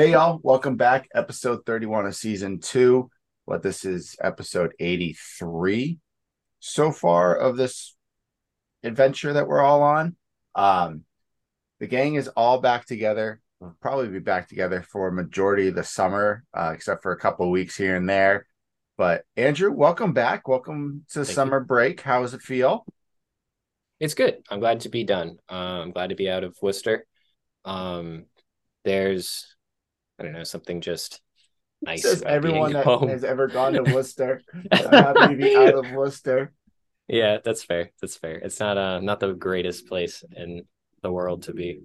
Hey, y'all. Welcome back. Episode 31 of season two. What this is episode 83 so far of this adventure that we're all on. Um, the gang is all back together. We'll probably be back together for a majority of the summer, uh, except for a couple of weeks here and there. But Andrew, welcome back. Welcome to Thank summer break. How does it feel? It's good. I'm glad to be done. Uh, I'm glad to be out of Worcester. Um, there's, I don't know, something just nice Says about everyone being that home. has ever gone to Worcester. I'm happy to be out of Worcester. Yeah, that's fair. That's fair. It's not uh not the greatest place in the world to be,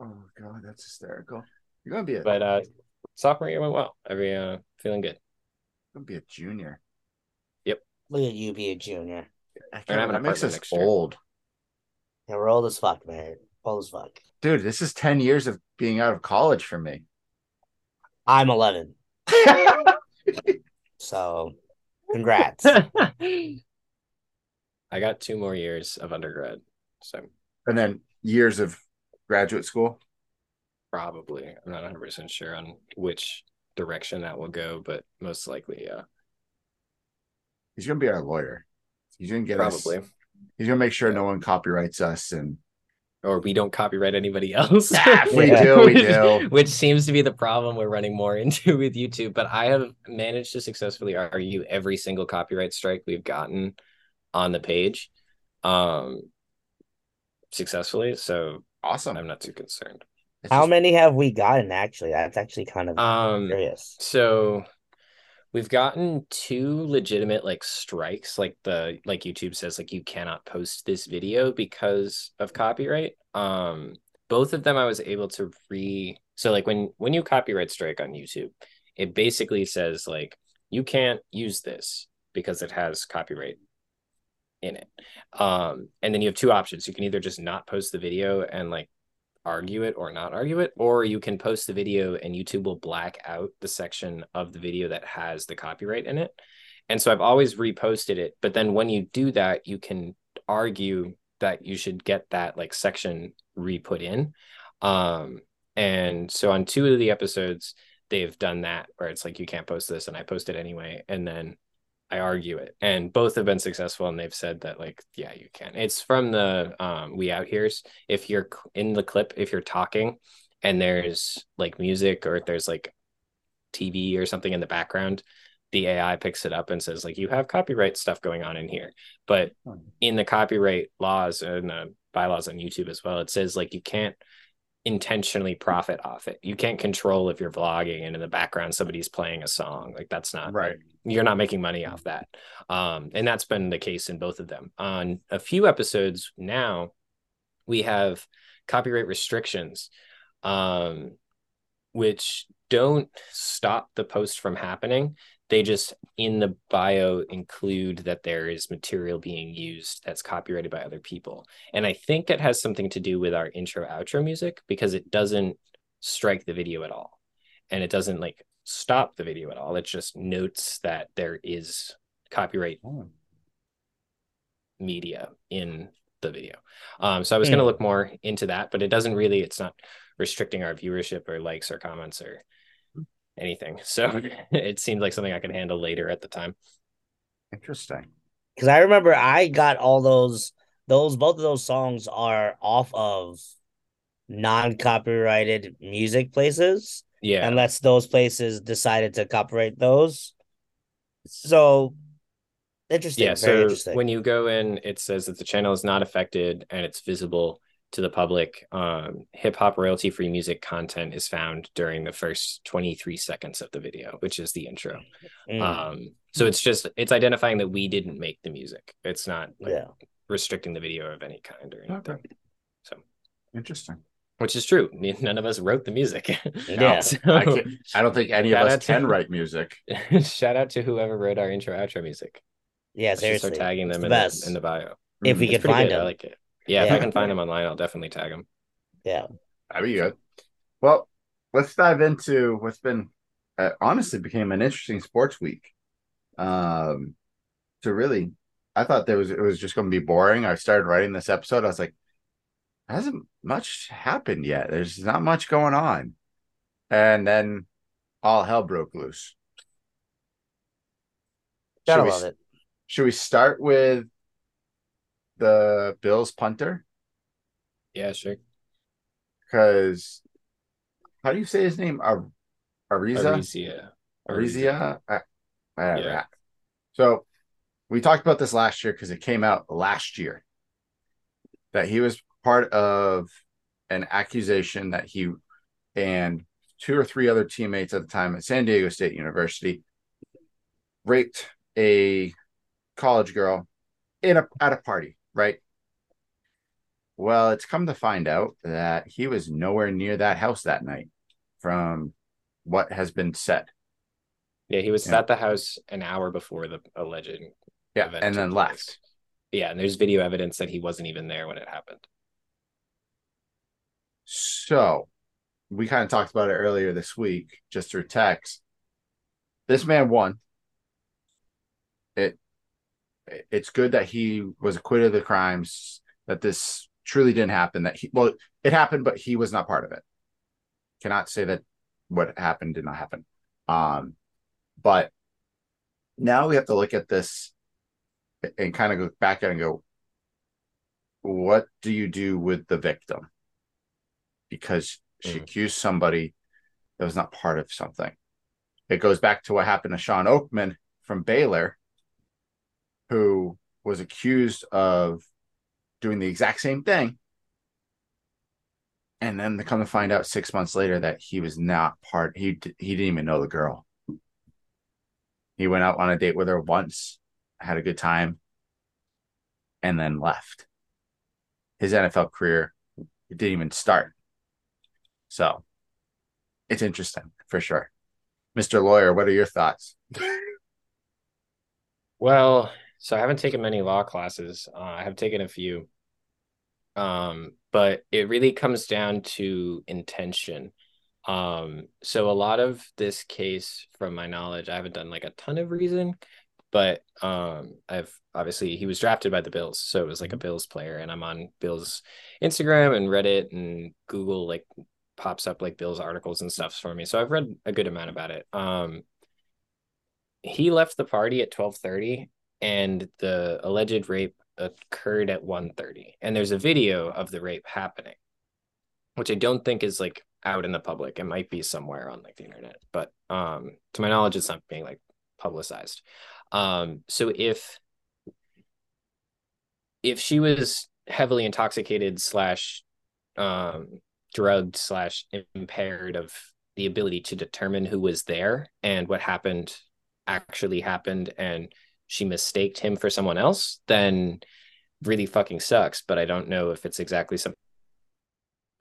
Oh god, that's hysterical. You're gonna be a but uh, sophomore year went well. Every uh, feeling good. gonna be a junior. Yep. Look at you be a junior. I We're having that an makes us apartment next year. old. Yeah, we're old as fuck, man. Old as fuck. Dude, this is 10 years of being out of college for me. I'm 11, so congrats. I got two more years of undergrad, so and then years of graduate school. probably I'm not 100 percent sure on which direction that will go, but most likely, yeah, He's gonna be our lawyer. He's gonna get us- probably. he's gonna make sure no one copyrights us and or we don't copyright anybody else. Ah, we Yeah. do, we which, do. which seems to be the problem we're running more into with YouTube. But I have managed to successfully argue every single copyright strike we've gotten on the page, um, successfully. So Awesome. I'm not too concerned. It's How just- many have we gotten actually? That's actually kind of Um, curious. So we've gotten two legitimate like strikes, like the like YouTube says, like you cannot post this video because of copyright. Um, both of them I was able to re so like when when you copyright strike on YouTube, it basically says like you can't use this because it has copyright in it. Um, and then you have two options. You can either just not post the video and like argue it or not argue it, or you can post the video and YouTube will black out the section of the video that has the copyright in it. And so I've always reposted it, but then when you do that, you can argue that you should get that like section re-put in. Um, and so on two of the episodes, they've done that where it's like you can't post this, and I post it anyway, and then I argue it, and both have been successful, and they've said that like yeah, you can. It's from the um, We Out Here's. If you're in the clip, if you're talking, and there's like music or if there's like TV or something in the background, the AI picks it up and says like you have copyright stuff going on in here. But in the copyright laws and the bylaws on YouTube as well, it says like you can't intentionally profit off it. You can't control if you're vlogging and in the background somebody's playing a song. Like that's not Right. you're not making money off that. Um, and that's been the case in both of them. On a few episodes now, we have copyright restrictions, um, which don't stop the post from happening. They just in the bio include that there is material being used that's copyrighted by other people. And I think it has something to do with our intro outro music because it doesn't strike the video at all. And it doesn't like stop the video at all. It just notes that there is copyright Oh. media in the video. Um, so I was going to Hmm. look more into that, but it doesn't really, it's not restricting our viewership or likes or comments or anything. So it seemed like something I could handle later at the time. Interesting. Because I remember I got all those those both of those songs are off of non-copyrighted music places Yeah. unless those places decided to copyright those. So interesting. yeah. very So interesting. when you go in, it says that the channel is not affected and it's visible to the public. Um, Hip hop royalty free music content is found during the first 23 seconds of the video, which is the intro. Mm, Um, so it's just it's identifying that we didn't make the music. It's not like, yeah. restricting the video of any kind or anything. Okay. So, Interesting. which is true. None of us wrote the music. Yeah. So, I, I don't think any of us out to- can write music. shout out to whoever wrote our intro outro music. Yeah, I should seriously. start tagging them the in best. the, in the bio. if we Mm, It's could find good. I like it. Yeah, if I can find them online, I'll definitely tag them. Yeah. That'd be good. Well, let's dive into what's been uh, honestly became an interesting sports week. Um, to really, I thought there was it was just going to be boring. I started writing this episode. I was like, hasn't much happened yet. There's not much going on. And then all hell broke loose. Gotta Should we, it. should we start with the Bills punter? Yeah, sure. Because how do you say his name? Ar- Ariza? Arizia? I Yeah. So we talked about this last year because it came out last year that he was part of an accusation that he and two or three other teammates at the time at San Diego State University raped a college girl in a at a party, right? Well, it's come to find out that he was nowhere near that house that night from what has been said. Yeah, he was Yeah. at the house an hour before the alleged Yeah, event and then place. left. Yeah, and there's video evidence that he wasn't even there when it happened. So we kind of talked about it earlier this week, just through text. This man won. It it's good that he was acquitted of the crimes, that this truly didn't happen, that he well, it happened, but he was not part of it. Cannot say that what happened did not happen. Um, but now we have to look at this and kind of go back at and go, what do you do with the victim? Because she Mm. accused somebody that was not part of something. It goes back to what happened to Shawn Oakman from Baylor, who was accused of doing the exact same thing. And then to come to find out six months later that he was not part, he he didn't even know the girl. He went out on a date with her once, had a good time, and then left. His NFL career it didn't even start. So it's interesting for sure. Mr. Lawyer, what are your thoughts? Well, so I haven't taken many law classes. Uh, I have taken a few. Um, but it really comes down to intention. Um, so a lot of this case, from my knowledge, I haven't done like a ton of reason, but um, I've obviously he was drafted by the Bills, so it was like a Bills player, and I'm on Bills Instagram and Reddit and Google like pops up like Bills articles and stuff for me. So I've read a good amount about it. Um, he left the party at 12:30 and the alleged rape occurred at 1:30 and there's a video of the rape happening which I don't think is like out in the public. It might be somewhere on like the internet but um to my knowledge it's not being like publicized. Um so if if she was heavily intoxicated slash um drugged slash impaired of the ability to determine who was there and what happened actually happened and she mistaked him for someone else, then really fucking sucks. But I don't know if it's exactly something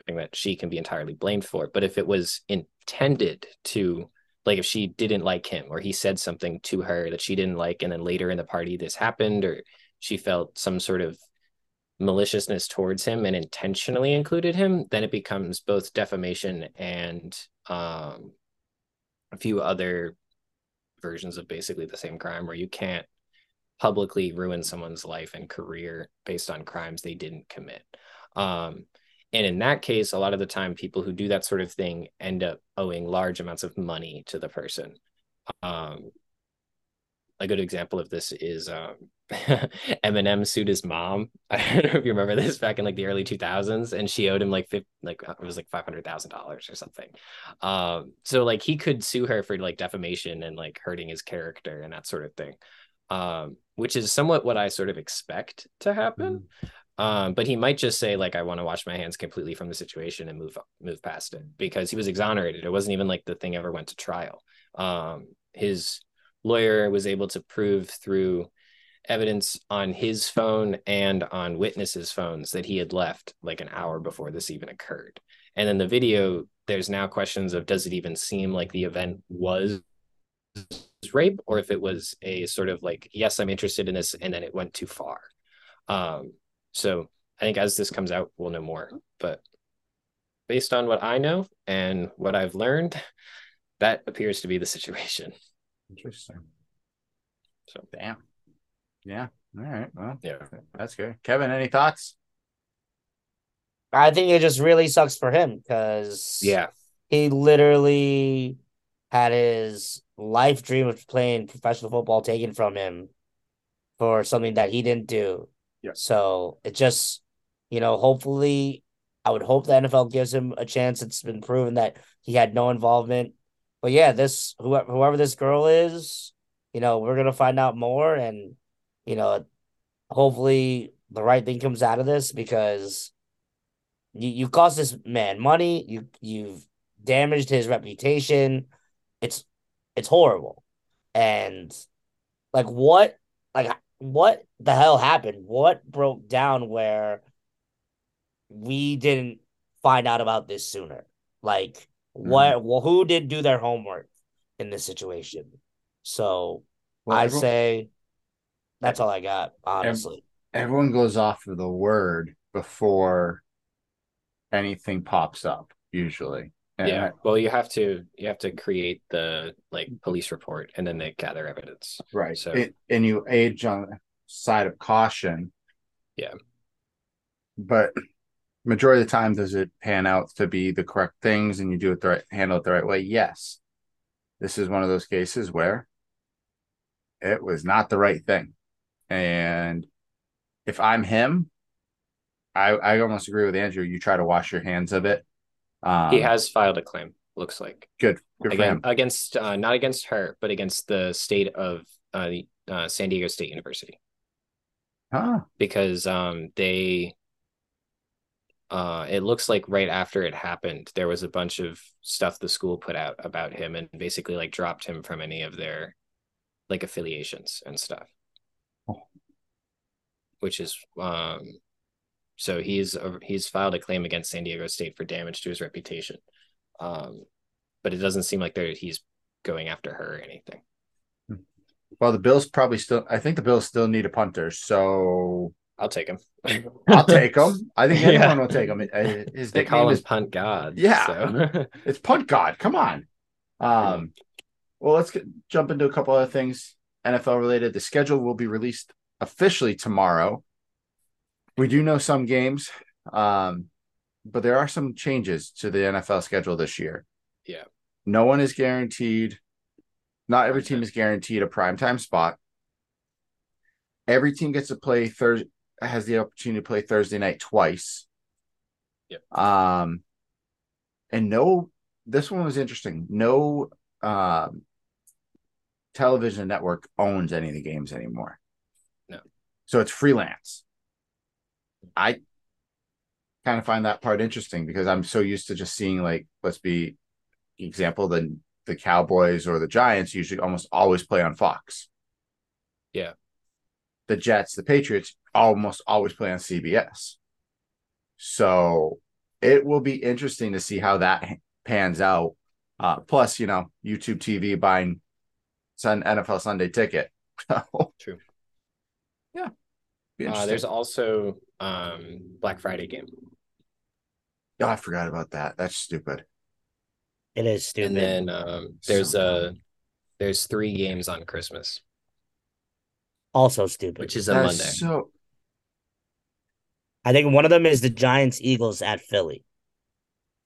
that she can be entirely blamed for. But if it was intended to, like, if she didn't like him or he said something to her that she didn't like, and then later in the party this happened, or she felt some sort of maliciousness towards him and intentionally included him, then it becomes both defamation and um, a few other versions of basically the same crime where you can't publicly ruin someone's life and career based on crimes they didn't commit. Um, and in that case, a lot of the time, people who do that sort of thing end up owing large amounts of money to the person. Um, a good example of this is um, Eminem sued his mom. I don't know if you remember this back in like the early 2000s, and she owed him like 50, like it was like five hundred thousand dollars or something. Um, so like he could sue her for like defamation and like hurting his character and that sort of thing, um, which is somewhat what I sort of expect to happen. Um, but he might just say like I want to wash my hands completely from the situation and move move past it because he was exonerated. It wasn't even like the thing ever went to trial. Um, his lawyer was able to prove through evidence on his phone and on witnesses' phones that he had left like an hour before this even occurred. And then the video, there's now questions of does it even seem like the event was rape or if it was a sort of like, yes, I'm interested in this, and then it went too far. Um, so I think as this comes out, we'll know more. But based on what I know and what I've learned, that appears to be the situation. Interesting. So Damn. Yeah. All right. Well, yeah. that's good. Kevin, any thoughts? I think it just really sucks for him because Yeah. he literally had his life dream of playing professional football taken from him for something that he didn't do. Yeah. So it just, you know, hopefully, I would hope the NFL gives him a chance. It's been proven that he had no involvement. But yeah, this whoever whoever this girl is, you know, we're gonna find out more, and you know, hopefully the right thing comes out of this because you you cost this man money. You you've damaged his reputation. It's it's horrible, and like what like what the hell happened? What broke down where we didn't find out about this sooner? Like hmm. what? Well, who did do their homework in this situation? So Well, I everyone- say that's all I got. Honestly, everyone goes off of the word before anything pops up usually And yeah. I- Well, you have to you have to create the like police report and then they gather evidence. right. So- It- and you age on the side of caution. Yeah. but majority of the time does it pan out to be the correct things and you do it the right handle it the right way? Yes. This is one of those cases where it was not the right thing. And if i'm him i i almost agree with andrew. You try to wash your hands of it um, he has filed a claim. Looks like good good for again him against uh, not against her, but against the state of uh, uh, San Diego State University huh because um they uh it looks like right after it happened there was a bunch of stuff the school put out about him and basically like dropped him from any of their like affiliations and stuff Oh. which is um so he's uh, he's filed a claim against San Diego State for damage to his reputation um but it doesn't seem like there he's going after her or anything well the bills probably still i think the bills still need a punter so I'll take him i'll take him i think anyone Yeah. will take him his they call him is punt god Yeah. so. It's punt god. Come on. Um, well, let's get, jump into a couple other things NFL related. The schedule will be released officially tomorrow. We do know some games, um, but there are some changes to the NFL schedule this year. Yeah. No one is guaranteed. Not every team is guaranteed a primetime spot. Every team gets to play Thursday has the opportunity to play Thursday night twice. Yep. Um, and no, this one was interesting. No, um, television network owns any of the games anymore. No. So it's freelance. I kind of find that part interesting because I'm so used to just seeing like, let's be example, the the Cowboys or the Giants usually almost always play on Fox. Yeah. The Jets, the Patriots almost always play on CBS. So it will be interesting to see how that pans out. Uh, plus, you know, YouTube TV buying Sun NFL Sunday ticket. True. Yeah. Uh, there's also um Black Friday game, oh, I forgot about that. That's stupid. it is stupid. and then um there's So uh dumb. there's three games on Christmas, also stupid. which is a That's Monday. so I think one of them is the Giants Eagles at Philly.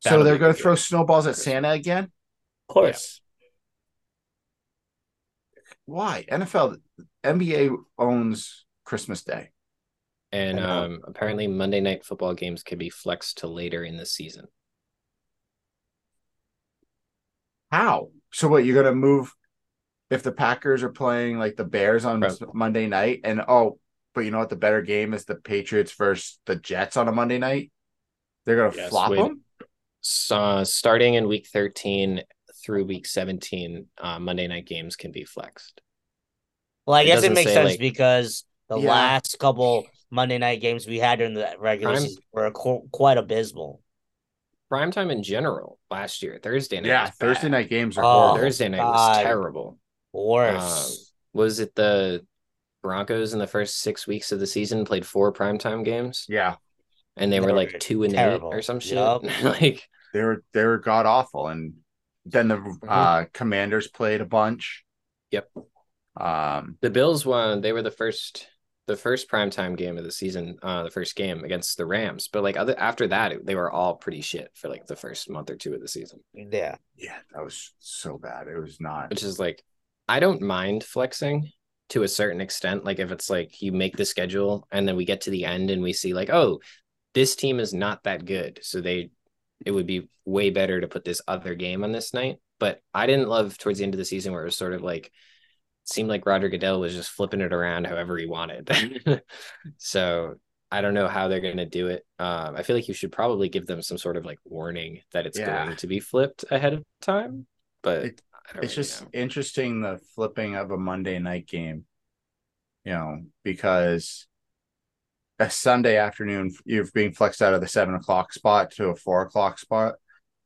so That'll they're going to throw snowballs at Santa again. Of course. Why? NFL, NBA owns Christmas Day. And um apparently Monday night football games can be flexed to later in the season. How? So what? You're going to move if the Packers are playing like the Bears on Right. Monday night, and oh, but you know what? The better game is the Patriots versus the Jets on a Monday night. They're going to Yes, flop wait. them. So, uh, starting in week 13 through week 17, uh, Monday night games can be flexed. Well, I It guess it makes sense like- because the Yeah. last couple Monday night games we had during the regular Prime- season were qu- quite abysmal. Primetime in general last year, Thursday night. Yeah, Thursday bad. night games are Oh. Thursday night God. was terrible. Worse. Was it the Broncos in the first six weeks of the season played four primetime games Yeah, and they, They were were like two and terrible. eight or some shit? Yup. like, they were they were god awful, and then the Mm-hmm. uh, Commanders played a bunch. Yep. Um. the Bills won. They were the first, the first primetime game of the season, uh, the first game against the Rams. But like other after that, they were all pretty shit for like the first month or two of the season. Yeah. Yeah, that was so bad. It was not. Which is like, I don't mind flexing to a certain extent. Like if it's like you make the schedule and then we get to the end and we see like, oh, this team is not that good, so they it would be way better to put this other game on this night. But I didn't love towards the end of the season where it was sort of like seemed like Roger Goodell was just flipping it around however he wanted. so I don't know how they're going to do it. Um, I feel like you should probably give them some sort of like warning that it's Yeah. going to be flipped ahead of time. But It- it's really just know. interesting the flipping of a Monday night game, you know, because a Sunday afternoon you're being flexed out of the seven o'clock spot to a four o'clock spot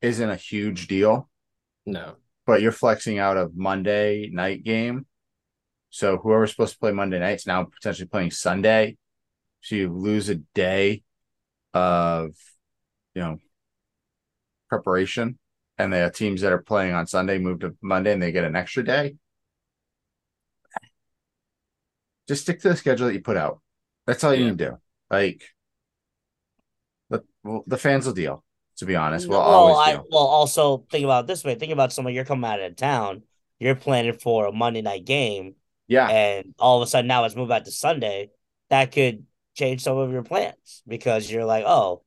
isn't a huge deal, no. but you're flexing out of Monday night game. So whoever's supposed to play Monday nights now potentially playing Sunday. So you lose a day of, you know, preparation and the teams that are playing on Sunday move to Monday and they get an extra day. Just stick to the schedule that you put out. That's all you Yeah. need to do. Like the well, the fans will deal. To be honest, we'll well, always I deal. well also think about it this way. Think about someone you're coming out of town. You're planning for a Monday night game, Yeah, and all of a sudden now it's moved back to Sunday. That could change some of your plans because you're like, oh,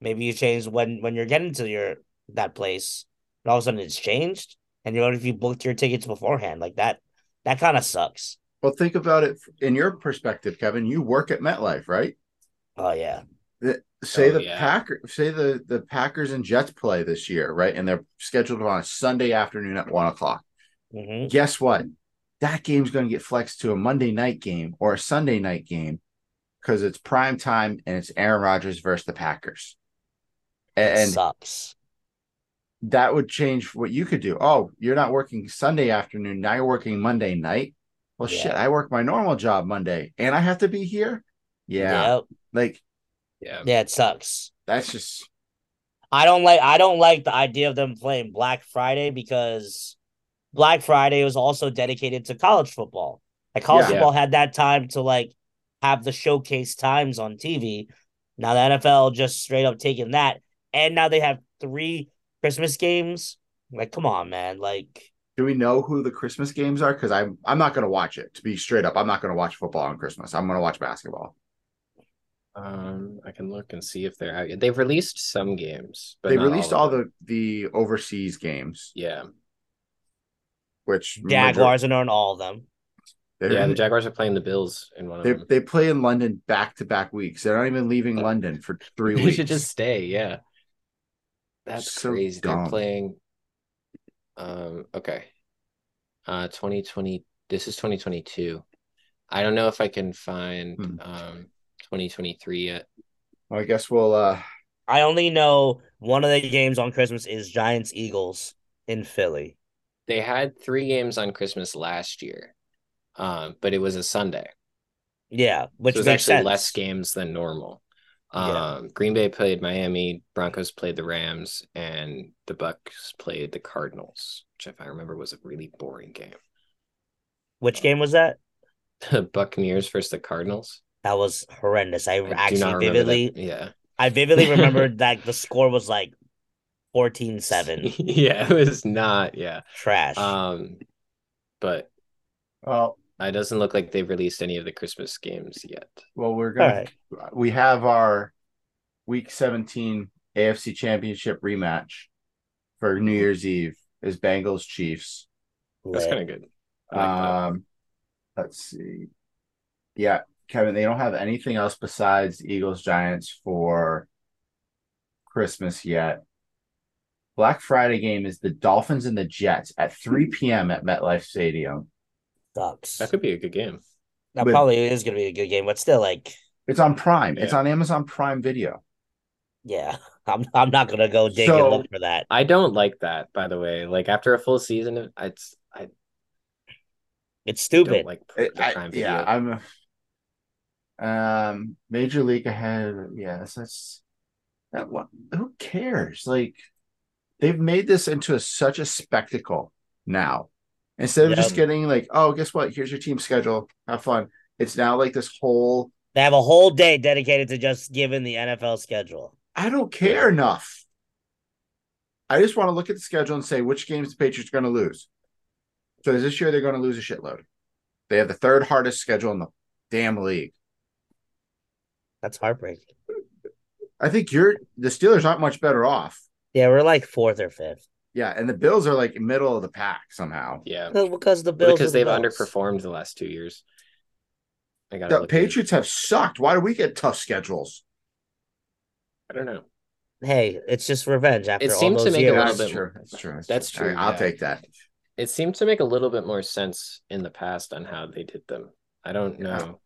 maybe you changed when when you're getting to your that place, and all of a sudden it's changed, and you know if you booked your tickets beforehand, like that, that kind of sucks. well, think about it in your perspective, Kevin. You work at MetLife, right? Oh yeah, The- say Oh, the yeah. Packers, say the the Packers and Jets play this year, right? And they're scheduled on a Sunday afternoon at one o'clock. hmm Guess what? That game's going to get flexed to a Monday night game or a Sunday night game because it's prime time and it's Aaron Rodgers versus the Packers. And sucks. that would change what you could do. Oh, you're not working Sunday afternoon. Now you're working Monday night. Well, Yeah. shit, I work my normal job Monday and I have to be here. Yeah. Yep. Like, Yeah. yeah, it sucks. that's just, I don't like I don't like the idea of them playing Black Friday because Black Friday was also dedicated to college football. Like college Yeah. football had that time to like have the showcase times on TV. Now the NFL just straight up taking that, and now they have three Christmas games. Like, come on, man! Like, do we know who the Christmas games are? Because I'm, I'm not going to watch it. To be straight up, I'm not going to watch football on Christmas. I'm going to watch basketball. Um, I can look and see if they're out. They've released some games, but they not released of all the the overseas games, Yeah. Which Jaguars are on all of them. They're Yeah, in- the Jaguars are playing the Bills in one of They them. they play in London back to back weeks. They're not even leaving Oh. London for three They weeks. should just stay, yeah. That's So crazy. dumb. They're playing um okay. Uh 2020 this is 2022. I don't know if I can find Hmm. um 2023 yet. Well, I guess we'll. uh I only know one of the games on Christmas is Giants Eagles in Philly. They had 3 games on Christmas last year. Um but it was a Sunday. Yeah, which so was actually sense. less games than normal. Yeah. Um, Green Bay played Miami, Broncos played the Rams, and the Bucks played the Cardinals, which, if I remember, was a really boring game. Which game was that? The Buccaneers versus the Cardinals. That was horrendous. I, I actually vividly. Yeah, I vividly remembered that the score was like 14-7. yeah, it was not. Yeah, Trash. um, but Well, it doesn't look like they've released any of the Christmas games yet. well, we're All gonna. right. We have our Week 17 AFC Championship rematch for New Year's Eve. Is Bengals Chiefs. That's kind of good. I like that. Um, let's see. Yeah, Kevin, they don't have anything else besides Eagles Giants for Christmas yet. Black Friday game is the Dolphins and the Jets at 3 p.m. at MetLife Stadium. Sucks. That could be a good game. That but- probably is going to be a good game, but still, like, It's on Prime. It's on Amazon Prime Video. yeah, I'm I'm not going to go dig So- and look for that. I don't like that, by the way. Like after a full season, it's I I It's don't stupid. like It- the I- Prime Video. yeah, I'm. a- Um, Major League ahead. Yes, that's that. What? Who cares? Like, they've made this into a, such a spectacle now. Instead of just getting like, oh, guess what? Here's your team schedule. Have fun. It's now like this whole. They have a whole day dedicated to just giving the NFL schedule. I don't care enough. I just want to look at the schedule and say which games the Patriots are going to lose. So this year they're going to lose a shitload. They have the third hardest schedule in the damn league. That's heartbreaking. I think you're the Steelers aren't much better off. Yeah, we're like fourth or fifth. Yeah, and the Bills are like middle of the pack somehow. Yeah. Because the Bills because the they've Bills. underperformed the last two years. I got The Patriots have sucked. Why do we get tough schedules? I don't know. Hey, it's just revenge after It all seems to those make a years. little That's bit- true. That's true. That's true, I, will yeah. take that. It seemed to make a little bit more sense in the past on how they did them. I don't Yeah. know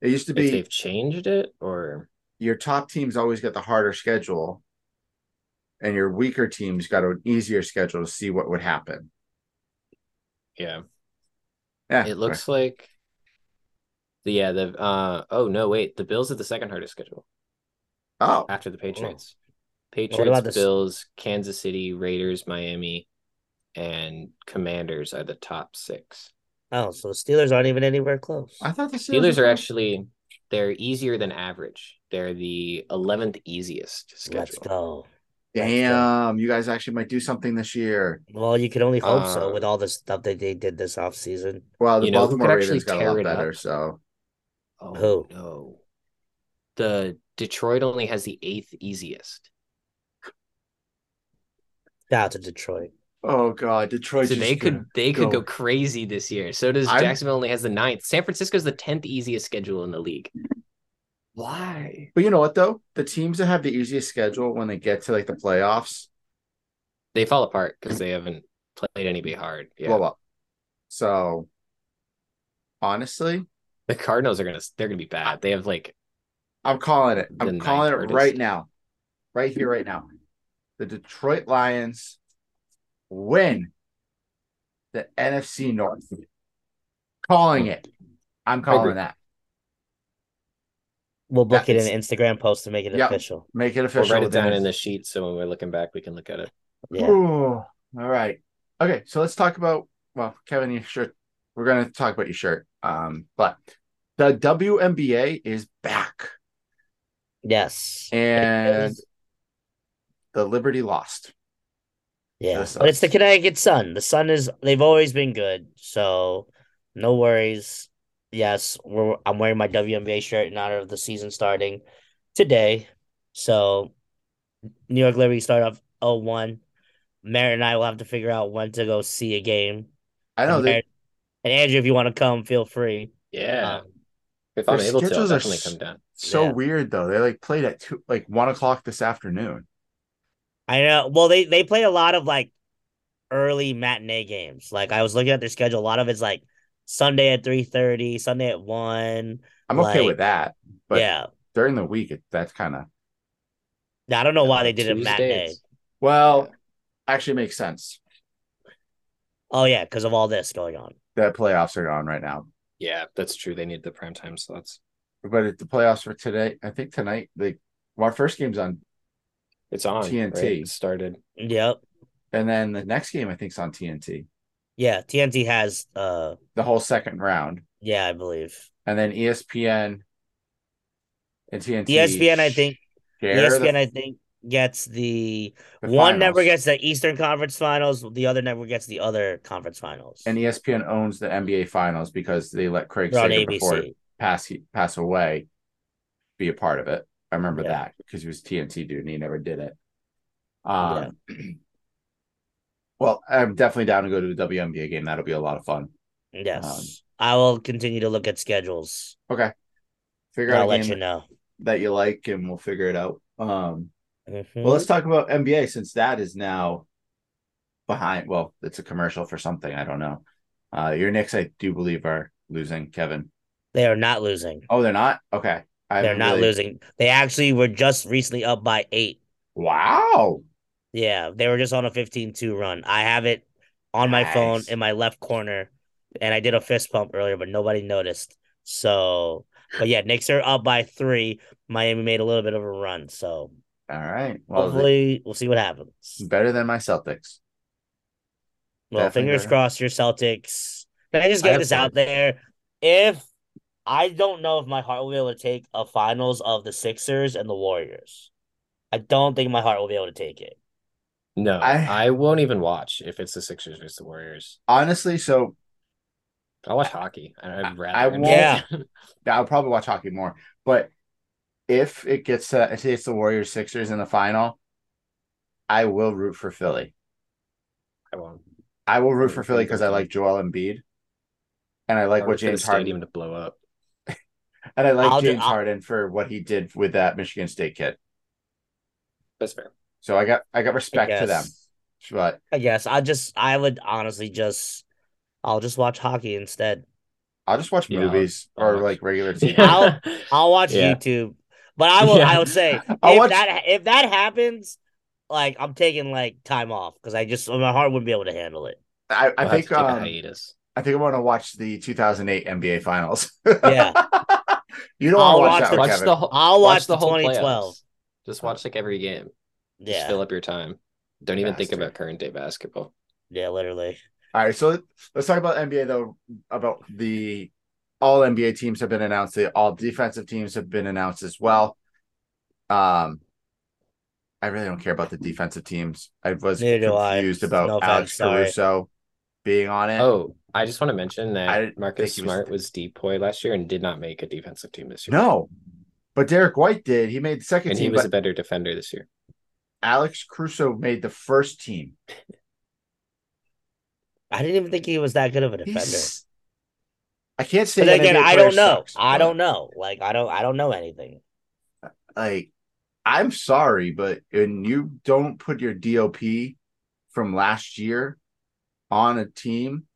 It used to if be they've changed it or your top teams always get the harder schedule, and your weaker teams got an easier schedule to see what would happen. yeah. Yeah, It looks like the yeah, the uh oh no, wait, the Bills are the second hardest schedule Oh, after the Patriots. about Patriots, this- Bills, Kansas City, Raiders, Miami, and Commanders are the top six. Oh, so the Steelers aren't even anywhere close. I thought the Steelers are actually they're easier than average. They're the eleventh easiest Let's schedule. go. Damn, you guys actually might do something this year. Well, you can only hope so Uh, with all the stuff that they did this offseason. Well, the You know Baltimore could Ravens got a lot better, up? so Oh Who? no. The Detroit only has the eighth easiest. Shout out to Detroit. oh god, Detroit. so they could they could go- go crazy this year. So does I'm- Jacksonville only has the ninth. San Francisco's the tenth easiest schedule in the league. Why? But you know what though? The teams that have the easiest schedule when they get to like the playoffs They fall apart because they haven't played anybody hard. Yeah. blow up. So honestly, the Cardinals are gonna they're gonna be bad. They have like I'm calling it. I'm calling it ninth right now. Right here, right now. The Detroit Lions win the NFC North. Calling it. I'm calling that. We'll book Yeah, it in an Instagram post to make it Yep. official. Make it official. we'll official. write it down in the sheet so when we're looking back we can look at it. Yeah. Ooh, all right. Okay, so let's talk about well, Kevin, your shirt. We're gonna talk about your shirt. Um, but the WNBA is back Yes. and the Liberty lost. Yeah. This But it's the. Connecticut Sun. The Sun is they've always been good. So no worries. Yes, we're I'm wearing my WNBA shirt in honor of the season starting today. So New York Liberty start off 0-1. Merritt and I will have to figure out when to go see a game. I know and, they Merritt- and Andrew, if you want to come, feel free. Yeah. Um, if I'm their able to, I'll schedules are definitely come down. so Yeah. weird though. They like played at two like one o'clock this afternoon. I know. Well, they they play a lot of like early matinee games. Like I was looking at their schedule. A lot of it's like Sunday at three thirty, Sunday at one. I'm okay Like, with that. But yeah, during the week it, that's kind of I don't know why they did a Tuesdays. matinee. well actually makes sense. Oh yeah, because of all this going on. The playoffs are on right now. Yeah, that's true. They need the prime time slots. But at the playoffs for today, I think tonight, they well, our first game's on It's on TNT. right? It started. Yep. and then the next game I think is on TNT. Yeah, TNT has uh The whole second round. yeah, I believe. And then ESPN and TNT. ESPN I think share the- ESPN I think gets the, the one finals. gets the Eastern Conference Finals, the other network gets the other conference finals. and ESPN owns the NBA finals because they let Craig They're Sager before pass pass away be a part of it. I remember Yeah. that because he was TNT dude and he never did it. Um well, I'm definitely down to go to the WNBA game. That'll be a lot of fun. Yes. Um, I will continue to look at schedules. Okay. Figure I'll out a let game you know. that you like and we'll figure it out. Um Mhm. well let's talk about NBA since that is now behind well, it's a commercial for something, I don't know. Uh your Knicks I do believe are losing, Kevin. They are not losing. Oh, they're not? Okay. I They're not really- losing. They actually were just recently up by eight. Wow. Yeah, they were just on a 15-2 run. I have it on my phone in my left corner, and I did a fist pump earlier, but nobody noticed. So, but yeah, Knicks are up by three. Miami made a little bit of a run, so All right. Well, hopefully we'll see what happens. better than my Celtics. Well, Definitely fingers better. crossed, your Celtics. Can I just get have this out there? If I don't know if my heart will be able to take a finals of the Sixers and the Warriors. I don't think my heart will be able to take it. No, I- I, won't even watch if it's the Sixers versus the Warriors. Honestly, so I'll watch hockey. I- I'd rather. I won't- Yeah. I'll probably watch hockey more. But if it gets to say it's the Warriors Sixers in the final, I will root for Philly. I won't. I will root for Philly because I like Joel Embiid. And I like Or what for the James Harden to blow up. and I like I'll James I'll- Harden for what he did with that Michigan State kid. That's fair. So I got I got I respect to them. But I guess I just I would honestly just I'll just watch hockey instead. I'll just watch Yeah, movies I'll or watch. like regular TV. I'll- I'll watch Yeah. YouTube. But I will Yeah. I would say I'll if watch- that if that happens, like I'm taking like time off because I just my heart wouldn't be able to handle it. I, I think to take a um, hiatus. I think I want to watch the 2008 NBA Finals. Yeah. you don't I'll want to watch watch that, the- Watch the whole. I'll watch, the the whole 2012. playoffs. Just watch like every game. Just Yeah. fill up your time. Don't even think about current day basketball. Yeah, literally. All right, so let- let's talk about NBA though. About the all NBA teams have been announced. The all defensive teams have been announced as well. Um, I really don't care about the defensive teams. I was Neither do I. confused about No Alex offense, sorry. Caruso being on it. Oh, I just want to mention that didn't Marcus think was- Smart was depoy last year and did not make a defensive team this year. no, but Derrick White did. He made the second and he was but a better defender this year. Alex Caruso made the first team. I didn't even think he was that good of a defender. He's- I can't say. But again, I don't know. sucks, I but- don't know. Like I don't I don't know anything. like I'm sorry, but when you don't put your DOP from last year on a team,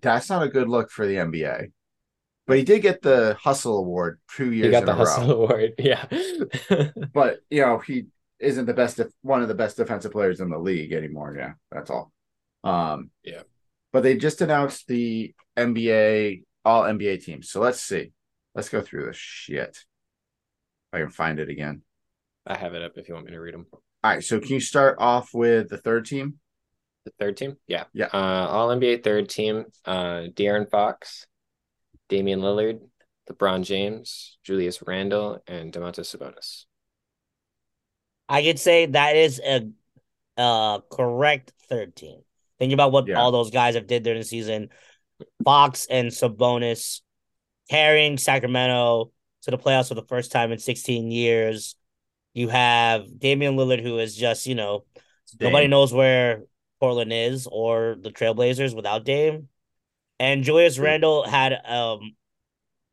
that's not a good look for the NBA. But he did get the hustle award two years He got in the a hustle row. award. Yeah. But you know, he isn't the best def- one of the best defensive players in the league anymore. Yeah, that's all. Um Yeah. But they just announced the NBA all NBA teams. So let's see. Let's go through this shit. I can find it again. I have it up if you want me to read them. All right, so can you start off with the third team? The third team? Yeah. Yeah. Uh, all NBA third team. Uh, De'Aaron Fox, Damian Lillard, LeBron James, Julius Randle, and Domantas Sabonis. I could say that is a uh correct third team. Think about what Yeah. all those guys have did during the season. Fox and Sabonis carrying Sacramento to the playoffs for the first time in 16 years. You have Damian Lillard, who is just, you know, nobody knows where Portland is or the Trailblazers without Dame. And Julius True. Randle had um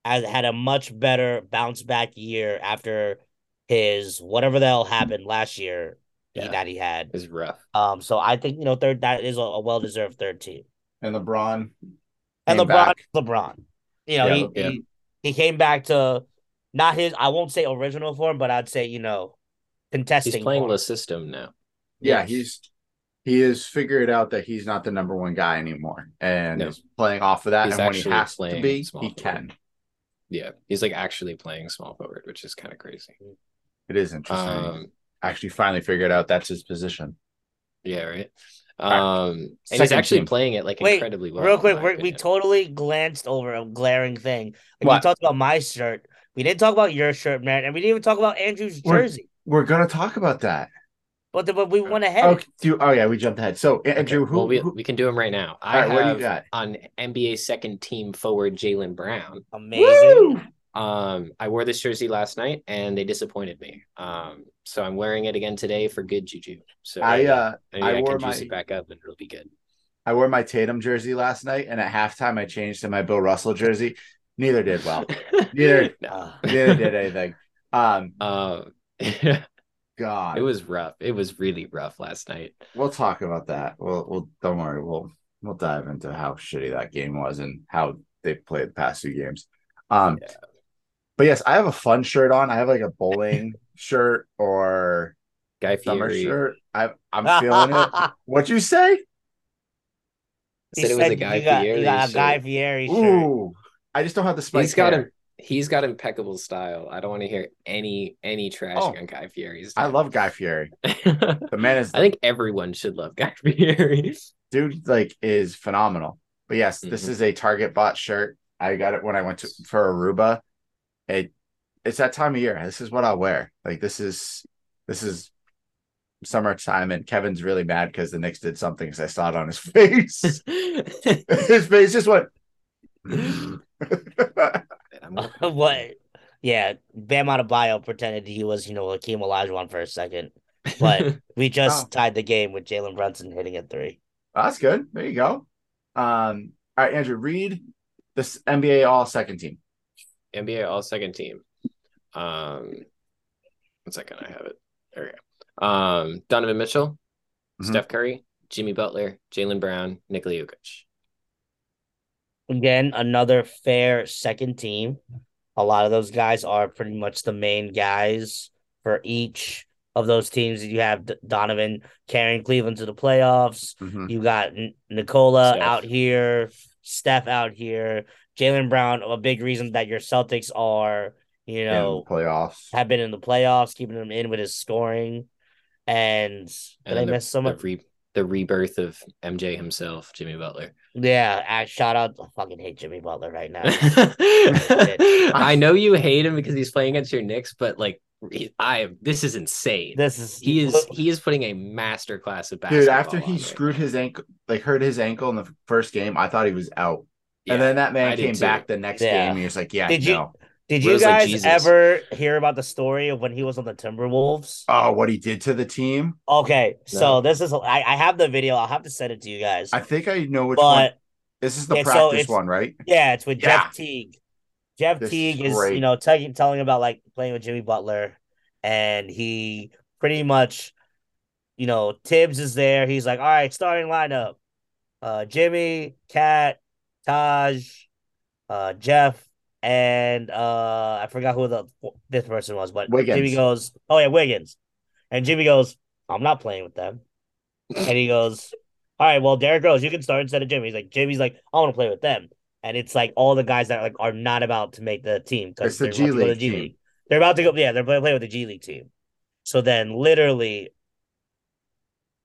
has had a much better bounce back year after his whatever the hell happened last year he- Yeah. that he had. Is rough. Um, so I think you know third that is a, a well deserved third team. and LeBron. And came LeBron, back. LeBron, you know Yeah, he, yeah. he he came back to not his I won't say original form, but I'd say you know contesting. He's playing form. the system now. Yeah, Yes. he's he has figured out that he's not the number one guy anymore, and No. is playing off of that. He's and when he actually has to playing be, small he forward. can. Yeah. He's like actually playing small forward, which is kind of crazy. It is interesting. Um, actually, finally figured out that's his position. yeah, right. All right. Um, and he's actually team. playing it like Wait, incredibly well. Real quick, we're, we totally glanced over a glaring thing. Like, we talked about my shirt. We didn't talk about your shirt, man, and we didn't even talk about Andrew's We're- jersey. We're gonna talk about that. But, the, but we went ahead. Oh, do, oh yeah, we jumped ahead. So Okay, Andrew, who, well, we, who- we can do him right now. I All right, what do you have got? on NBA second team forward Jaylen Brown. Amazing. Um, I wore this jersey last night and they disappointed me. Um, so I'm wearing it again today for good juju. So I uh I I, wore can juice my- it back up and it'll be good. I wore my Tatum jersey last night, and at halftime I changed to my Bill Russell jersey. Neither did well. Neither. Uh, neither did anything. Um, Um, it was rough. It was really rough last night. we'll talk about that. We'll we'll don't worry. We'll we'll dive into how shitty that game was and how they played the past two games. Um, Yeah. But yes, I have a fun shirt on. I have like a bowling shirt or Guy summer Fieri shirt. I I'm feeling it. What'd you say? He said it was a Guy you got, Fieri. you got a shirt. Guy Fieri shirt. Ooh, I just don't have the spike. He's got hair. him. He's got impeccable style. I don't want to hear any any trash Oh. on Guy Fieri's. I love Guy Fieri. The man is I think everyone should love Guy Fieri. dude like is phenomenal. But yes, this Mhm. is a Target bought shirt. I got it when I went to for Aruba. It it's that time of year. This is what I'll wear. Like this is this is summertime, and Kevin's really mad because the Knicks did something because I saw it on his face. his face just went. I'm gonna- what? Yeah, Bam Adebayo pretended he was, you know, Hakeem Olajuwon for a second, but we just Oh. tied the game with Jalen Brunson hitting a three. That's good. There you go. Um, all right, Andrew, read this NBA All Second Team. NBA All Second Team. Um, one second, I have it. There we go. Um, Donovan Mitchell, Mhm. Steph Curry, Jimmy Butler, Jaylen Brown, Nikola Jokic. Again, another fair second team. A lot of those guys are pretty much the main guys for each of those teams. You have Donovan carrying Cleveland to the playoffs. Mhm. You got N- Nikola Steph. out here, Steph out here, Jaylen Brown. A big reason that your Celtics are, you In know, playoffs. have been in the playoffs, keeping him in with his scoring. And did And I then the, miss someone? the, re- the rebirth of MJ himself, Jimmy Butler. Yeah, I, shout out. I fucking hate Jimmy Butler right now. I know you hate him because he's playing against your Knicks, but like, I this is insane. this is he is he is putting a master class of basketball. Dude, after he screwed now. his ankle, like hurt his ankle in the first game, I thought he was out. Yeah, and then that man did came back the next Yeah. game. And he was like, "Yeah, Did you- Did you was like guys ever hear about the story of when he was on the Timberwolves? Oh, what he did to the team? Okay, so this is I, I have the video. I'll have to send it to you guys. I think I know which one. This is the so practice it's- one, right? yeah, it's with Yeah. Jeff Teague. Jeff This Teague is is, you know, telling telling about like playing with Jimmy Butler, and he pretty much, you know, Thibs is there. He's like, all right, starting lineup: uh, Jimmy, Cat, Taj, uh, Jeff, and uh, I forgot who the fifth person was, but Wiggins. Jimmy goes, oh yeah, Wiggins, and Jimmy goes, I'm not playing with them, and he goes, all right, well, Derrick Rose, you can start instead of Jimmy. He's like, Jimmy's like, I want to play with them. And it's like all the guys that like are not about to make the team because they're G about to go to League G team. League. They're about to go, yeah, they're playing play with the G League team. So then, literally,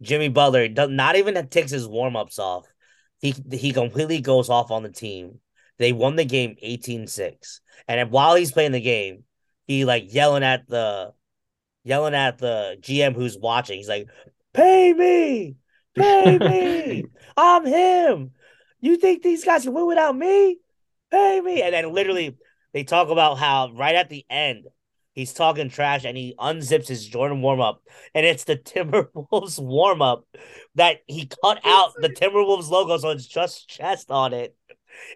Jimmy Butler does not even takes his warm ups off. He he completely goes off on the team. They won the game 18-6. And while he's playing the game, he like yelling at the yelling at the GM who's watching. He's like, "Pay me, pay me. I'm him. You think these guys can win without me? Pay me." And then literally, they talk about how right at the end, he's talking trash and he unzips his Jordan warm up, and it's the Timberwolves warm up that he cut out the Timberwolves logo, so it's just chest on it.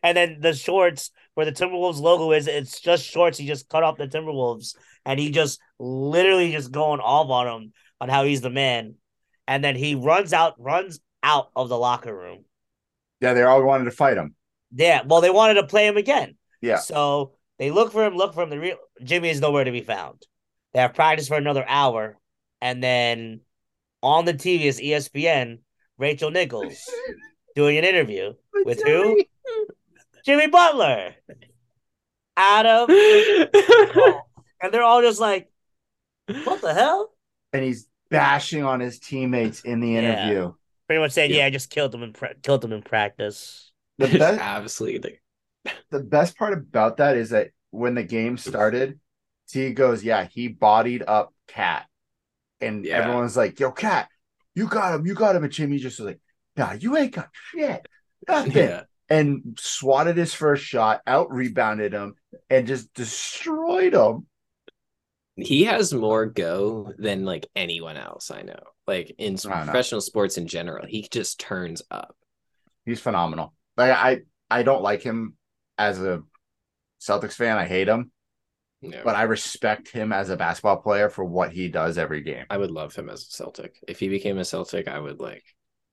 And then the shorts where the Timberwolves logo is, it's just shorts. He just cut off the Timberwolves and he just literally just going off on him on how he's the man. And then he runs out, runs out of the locker room. Yeah, they all wanted to fight him. Yeah, well, they wanted to play him again. Yeah. So they look for him, look for him. The real Jimmy is nowhere to be found. They have practice for another hour, and then on the TV is ESPN, Rachel Nichols doing an interview oh, with who? Jimmy Butler. Adam, and they're all just like, "What the hell?" And he's bashing on his teammates in the Yeah. interview. Pretty much saying, Yeah. "Yeah, I just killed them in pra- killed him in practice." The best, Absolutely. the best part about that is that when the game started, T goes, "Yeah, he bodied up Cat," and Yeah. everyone's like, "Yo, Cat, you got him, you got him," and Jimmy just was like, "Nah, you ain't got shit, nothing," Yeah. and swatted his first shot, out rebounded him, and just destroyed him. He has more go than like anyone else I know. Like in s- I know. professional sports in general, he just turns up. He's phenomenal. Like I, I don't like him as a Celtics fan. I hate him, You but I respect him as a basketball player for what he does every game. I would love him as a Celtic. If he became a Celtic, I would like.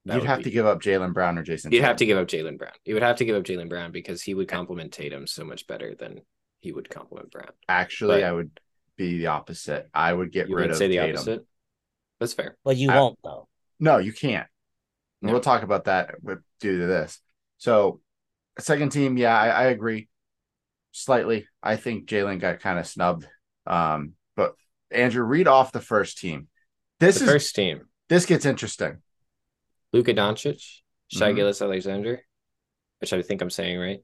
that You'd would have be- to give up Jaylen Brown or Jayson. You'd have to give up Jaylen Brown. You would have to give up Jaylen Brown because he would complement Tatum so much better than he would complement Brown. Actually, but- I would be the opposite. I would get You rid would of say the Tatum. opposite. That's fair. But you I- won't though. No, you can't. No. We'll talk about that due to this. So, second team, yeah, I, I agree slightly. I think Jaylen got kind of snubbed. Um, but Andrew, read off the first team. This the is first team: this gets interesting. Luka Doncic, Shai Mhm. Alexander, which I think I'm saying right.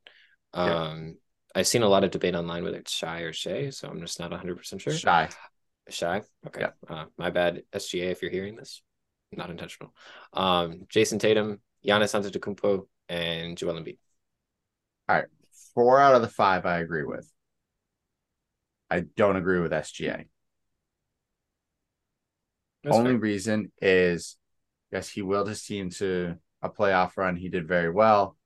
Yeah. Um, I've seen a lot of debate online whether it's Shy or Shay, so I'm just not 100 percent sure. Shy. Shy. Okay. Yeah. Uh, my bad, SGA, if you're hearing this. Not intentional. Um, Jayson Tatum, Giannis Antetokounmpo, and Joel Embiid. Four out of the five I agree with. I don't agree with SGA. That's Only fair. reason is yes, he willed his team to a playoff run. He did very well.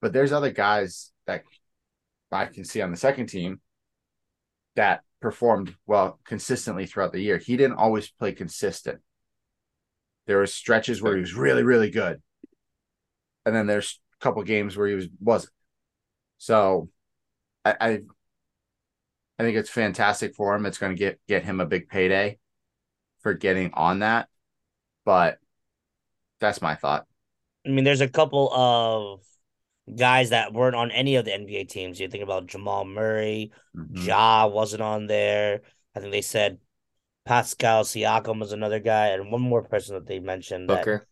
But there's other guys that I can see on the second team that performed well consistently throughout the year. He didn't always play consistent. There was stretches where he was really, really good. And then there's couple games where he was wasn't. So I I, I think it's fantastic for him. It's gonna get get him a big payday for getting on that. But that's my thought. I mean, there's a couple of guys that weren't on any of the NBA teams. You think about Jamal Murray, Mhm. Ja wasn't on there. I think they said Pascal Siakam was another guy, and one more person that they mentioned. That, Booker.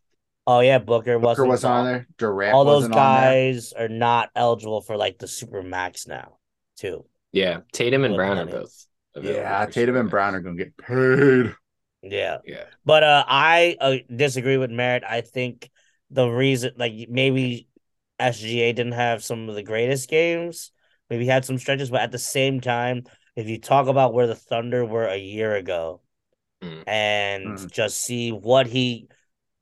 Oh yeah, Booker, Booker wasn't was on there. Durant All those wasn't on there. guys are not eligible for like the super max now, too. Yeah. Tatum and Good Brown are both. Yeah, Tatum and Brown are gonna get paid. Yeah. Yeah. But uh, I uh, disagree with Merritt. I think the reason, like maybe SGA didn't have some of the greatest games, maybe had some stretches, but at the same time, if you talk about where the Thunder were a year ago, Mm. and Mm. just see what he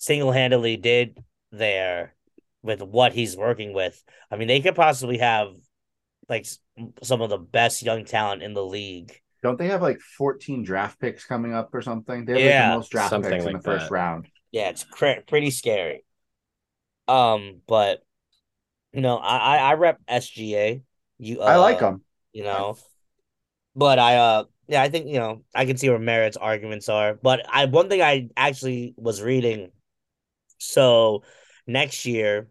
single handedly did there with what he's working with, I mean, they could possibly have like some of the best young talent in the league. Don't they have like 14 draft picks coming up or something? They have like Yeah, the most draft something picks in like the first round. Yeah, it's cr- pretty scary. Um, but you know, I I, I rep SGA. You, uh, I like them. You know, but I uh yeah, I think you know I can see where Merritt's arguments are. But I one thing I actually was reading. So next year,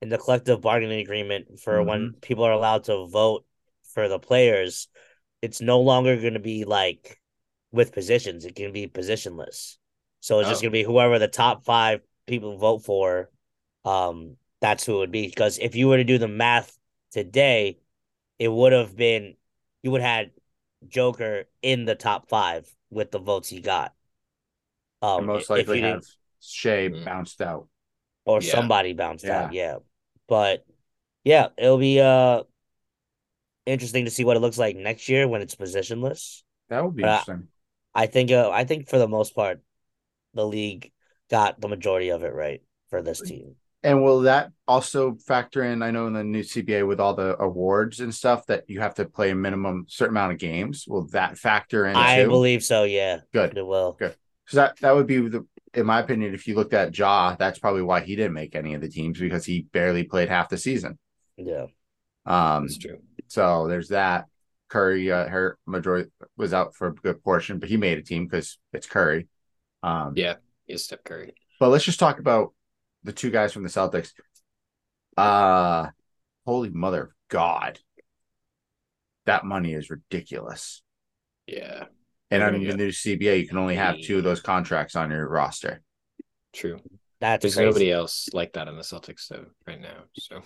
in the collective bargaining agreement for when people are allowed to vote for the players, it's no longer going to be like with positions. It can be positionless. So it's just Oh. going to be whoever the top five people vote for. Um, that's who it would be. Because if you were to do the math today, it would have been you would have had Joker in the top five with the votes he got. Um, and most likely have Shea Mm. bounced out. or Yeah. somebody bounced out. Yeah. But yeah, it'll be uh interesting to see what it looks like next year when it's positionless. That would be But I- interesting. I think uh, I think for the most part, the league got the majority of it right for this team. And will that also factor in? I know in the new CBA with all the awards and stuff that you have to play a minimum certain amount of games. Will that factor in? I too? believe so. Yeah, Good. it will. Good. So that that would be the, in my opinion, if you looked at Ja, that's probably why he didn't make any of the teams because he barely played half the season. Yeah, Um, That's true. so there's that. Curry, uh, her majority was out for a good portion, but he made a team because it's Curry. Um, Yeah. Is Steph Curry. But let's just talk about the two guys from the Celtics. Uh holy mother of God. That money is ridiculous. Yeah. And They're under the new CBA, you can only have two of those contracts on your roster. True. that's There's crazy. nobody else like that in the Celtics though right now. So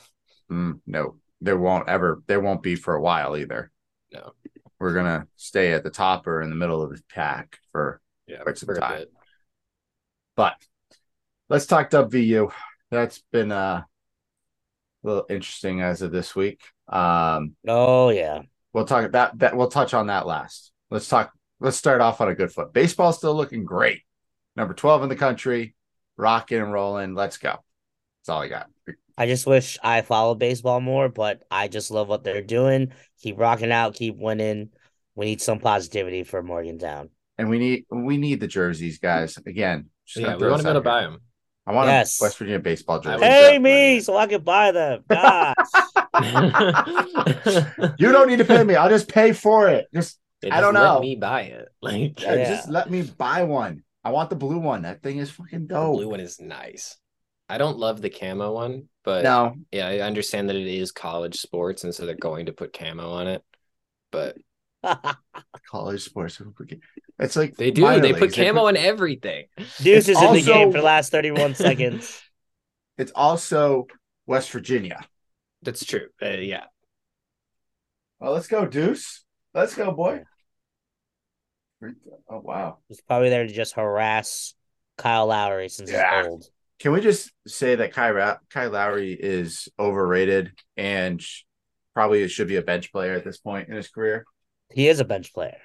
Mm, no, there won't ever, there won't be for a while either. no. We're gonna stay at the top or in the middle of the pack for Yeah. Quite some for a time. But let's talk WVU. That's been uh, a little interesting as of this week. Um, Oh yeah, we'll talk that that we'll touch on that last. Let's talk. Let's start off on a good foot. Baseball's still looking great. Number twelve in the country, rocking and rolling. Let's go. That's all I got. I just wish I followed baseball more, but I just love what they're doing. Keep rocking out, keep winning. We need some positivity for Morgantown. And we need we need the jerseys, guys. Again, just Yeah, gonna we want to this be able out to buy them. I want Yes. a West Virginia baseball jersey. Pay me so I can buy them. God. you don't need to pay me. I'll just pay for it. Just They I don't just let know. me buy it. Like yeah, Yeah. just let me buy one. I want the blue one. That thing is fucking the dope. blue one is nice. I don't love the camo one, but no, yeah, I understand that it is college sports, and so they're going to put camo on it. But college sports. It's like they do. minor They put leagues. camo on everything. Deuce is in the game for the last 31 seconds. It's also West Virginia. That's true. Uh, yeah. Well, let's go, Deuce. Let's go, boy. Oh wow. He's probably there to just harass Kyle Lowry since Yeah. he's old. Can we just say that Kai, Ra- Kai Lowry is overrated and probably should be a bench player at this point in his career? He is a bench player.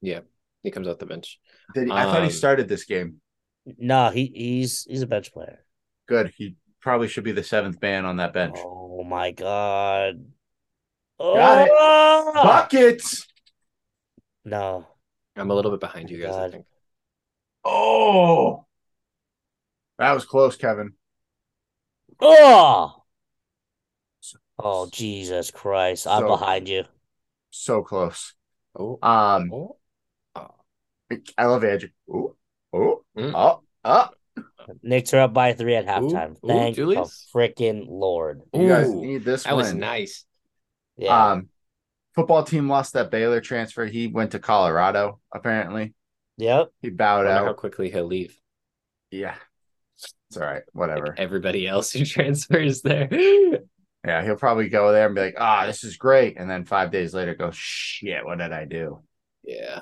Yeah, he comes off the bench. Did he, I thought he Um, started this game. No, he he's he's a bench player. Good. He probably should be the seventh man on that bench. Oh my god. Got it. Oh! Buckets. No. I'm a little bit behind you guys, I think. Oh, that was close, Kevin. Oh. Oh Jesus Christ! I'm So- behind you. So close. Oh. Um, oh. I love Andrew. Ooh, oh, Mm. oh, oh. Knicks are up by three at halftime. ooh, Thank the Julius. freaking Lord. You guys need this That one. was nice. Yeah. Um, football team lost that Baylor transfer. He went to Colorado. Apparently, yep. he bowed wonder out. how quickly he'll leave. Yeah, it's all right. Whatever. Like everybody else who transfers there. Yeah, he'll probably go there and be like, "Ah, this is great," and then five days later, go, "Shit, what did I do?" yeah.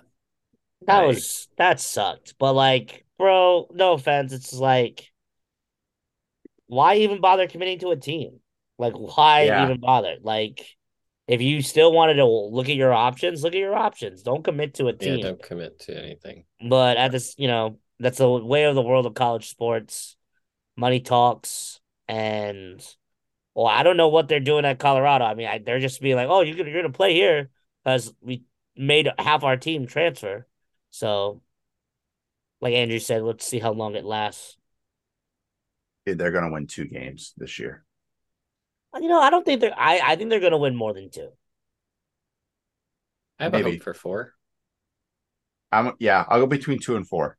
That Like- was that sucked. But like, bro, no offense. It's like why even bother committing to a team? Like why Yeah. even bother? Like if you still wanted to look at your options, look at your options. Don't commit to a team. Yeah, team. don't commit to anything. But at this, you know, that's the way of the world of college sports. Money talks, and well, I don't know what they're doing at Colorado. I mean, I, they're just being like, "Oh, you're gonna you're gonna play here because we made half our team transfer." So, like Andrew said, let's see how long it lasts. They're gonna win two games this year. You know, I don't think they're. I I think they're gonna win more than two. I have a Maybe. hope for four. I'm yeah, I'll go between two and four.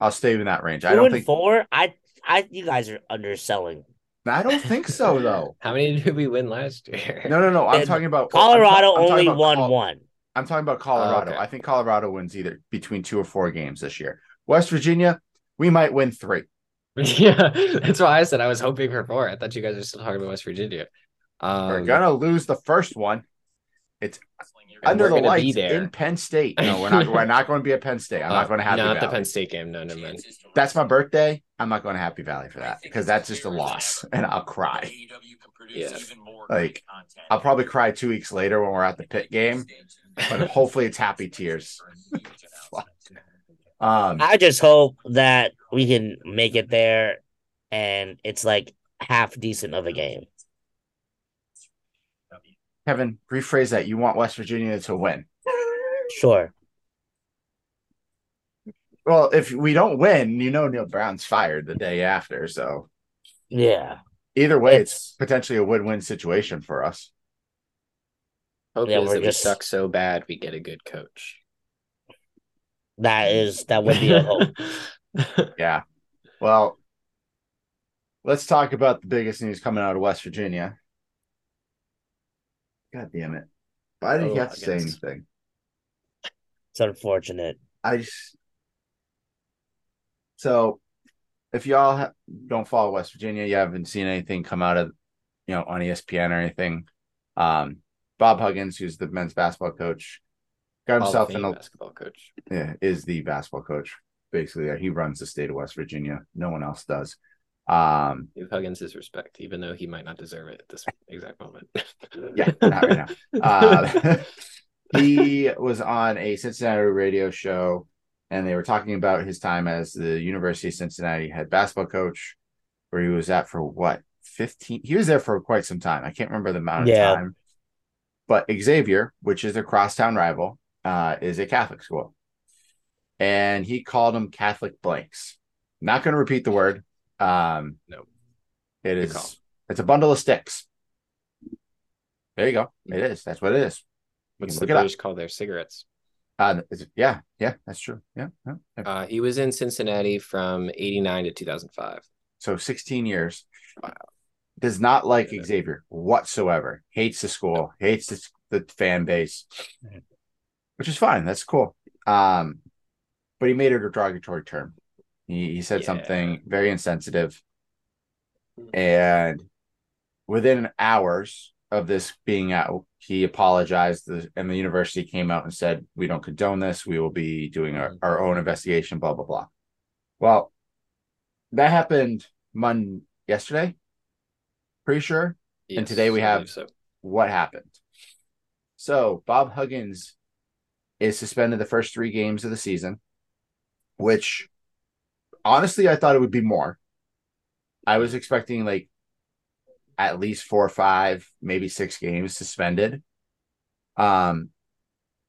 I'll stay in that range. I Two don't and think four. I I you guys are underselling. I don't think so though. How many did we win last year? No, no, no. I'm And talking about Colorado I'm ta- I'm only about won Col- one. I'm talking about Colorado. okay. I think Colorado wins either between two or four games this year. West Virginia, we might win three. yeah, that's why I said I was hoping for four. I thought you guys were still talking about West Virginia. Um, We're gonna lose the first one It's under the lights there. in Penn State. No, we're not. we're not going to be at Penn State. I'm Uh, not going to Happy not Valley. the Penn State game. No, no, man. That's my birthday. I'm not going to Happy Valley for that because that's just a loss, and I'll cry. Yeah. Like, I'll probably cry two weeks later when we're at the pit game, but hopefully it's happy tears. Um, I just hope that we can make it there and it's like half decent of a game. Kevin, rephrase that. You want West Virginia to win. Sure. Well, if we don't win, you know Neal Brown's fired the day after. So Yeah. either way, it's, It's- potentially a win-win situation for us. Hope Yeah, is we're that just- we suck so bad we get a good coach. That is that would be a hope. Yeah. Well, let's talk about the biggest news coming out of West Virginia. God damn it. Why did Oh, he have to say anything? It's unfortunate. I just so if y'all ha- don't follow West Virginia, you haven't seen anything come out of you know on ESPN or anything. Um, Bob Huggins, who's the men's basketball coach, got himself in Fame a basketball coach. yeah, is the basketball coach. Basically, he runs the state of West Virginia. No one else does. Um, Give Huggins his respect, even though he might not deserve it at this exact moment. yeah, not right now. Uh, he was on a Cincinnati radio show, and they were talking about his time as the University of Cincinnati head basketball coach, where he was at for what fifteen. He was there for quite some time. I can't remember the amount of Yeah. time. But Xavier, which is a crosstown rival, uh, is a Catholic school, and he called them Catholic blanks. Not going to repeat the word. Um, No. it Good is. call. It's a bundle of sticks. There you go. It is. That's what it is. You What's the. British call their cigarettes? Uh, yeah, yeah, that's true. Yeah, yeah. Uh, he was in Cincinnati from 89 to 2005. So 16 years. Wow. Does not like Yeah. Xavier whatsoever. Hates the school. Hates the, the fan base, which is fine. That's cool. Um, but he made it a derogatory term. He, he said Yeah. something very insensitive, and within hours of this being out, he apologized, and the university came out and said, "We don't condone this. We will be doing our, our own investigation." Blah blah blah. Well, that happened Monday yesterday, pretty sure. Yes, and today we have so. what happened. So Bob Huggins is suspended the first three games of the season, which honestly I thought it would be more. I was expecting like at least four or five, maybe six games suspended. Um,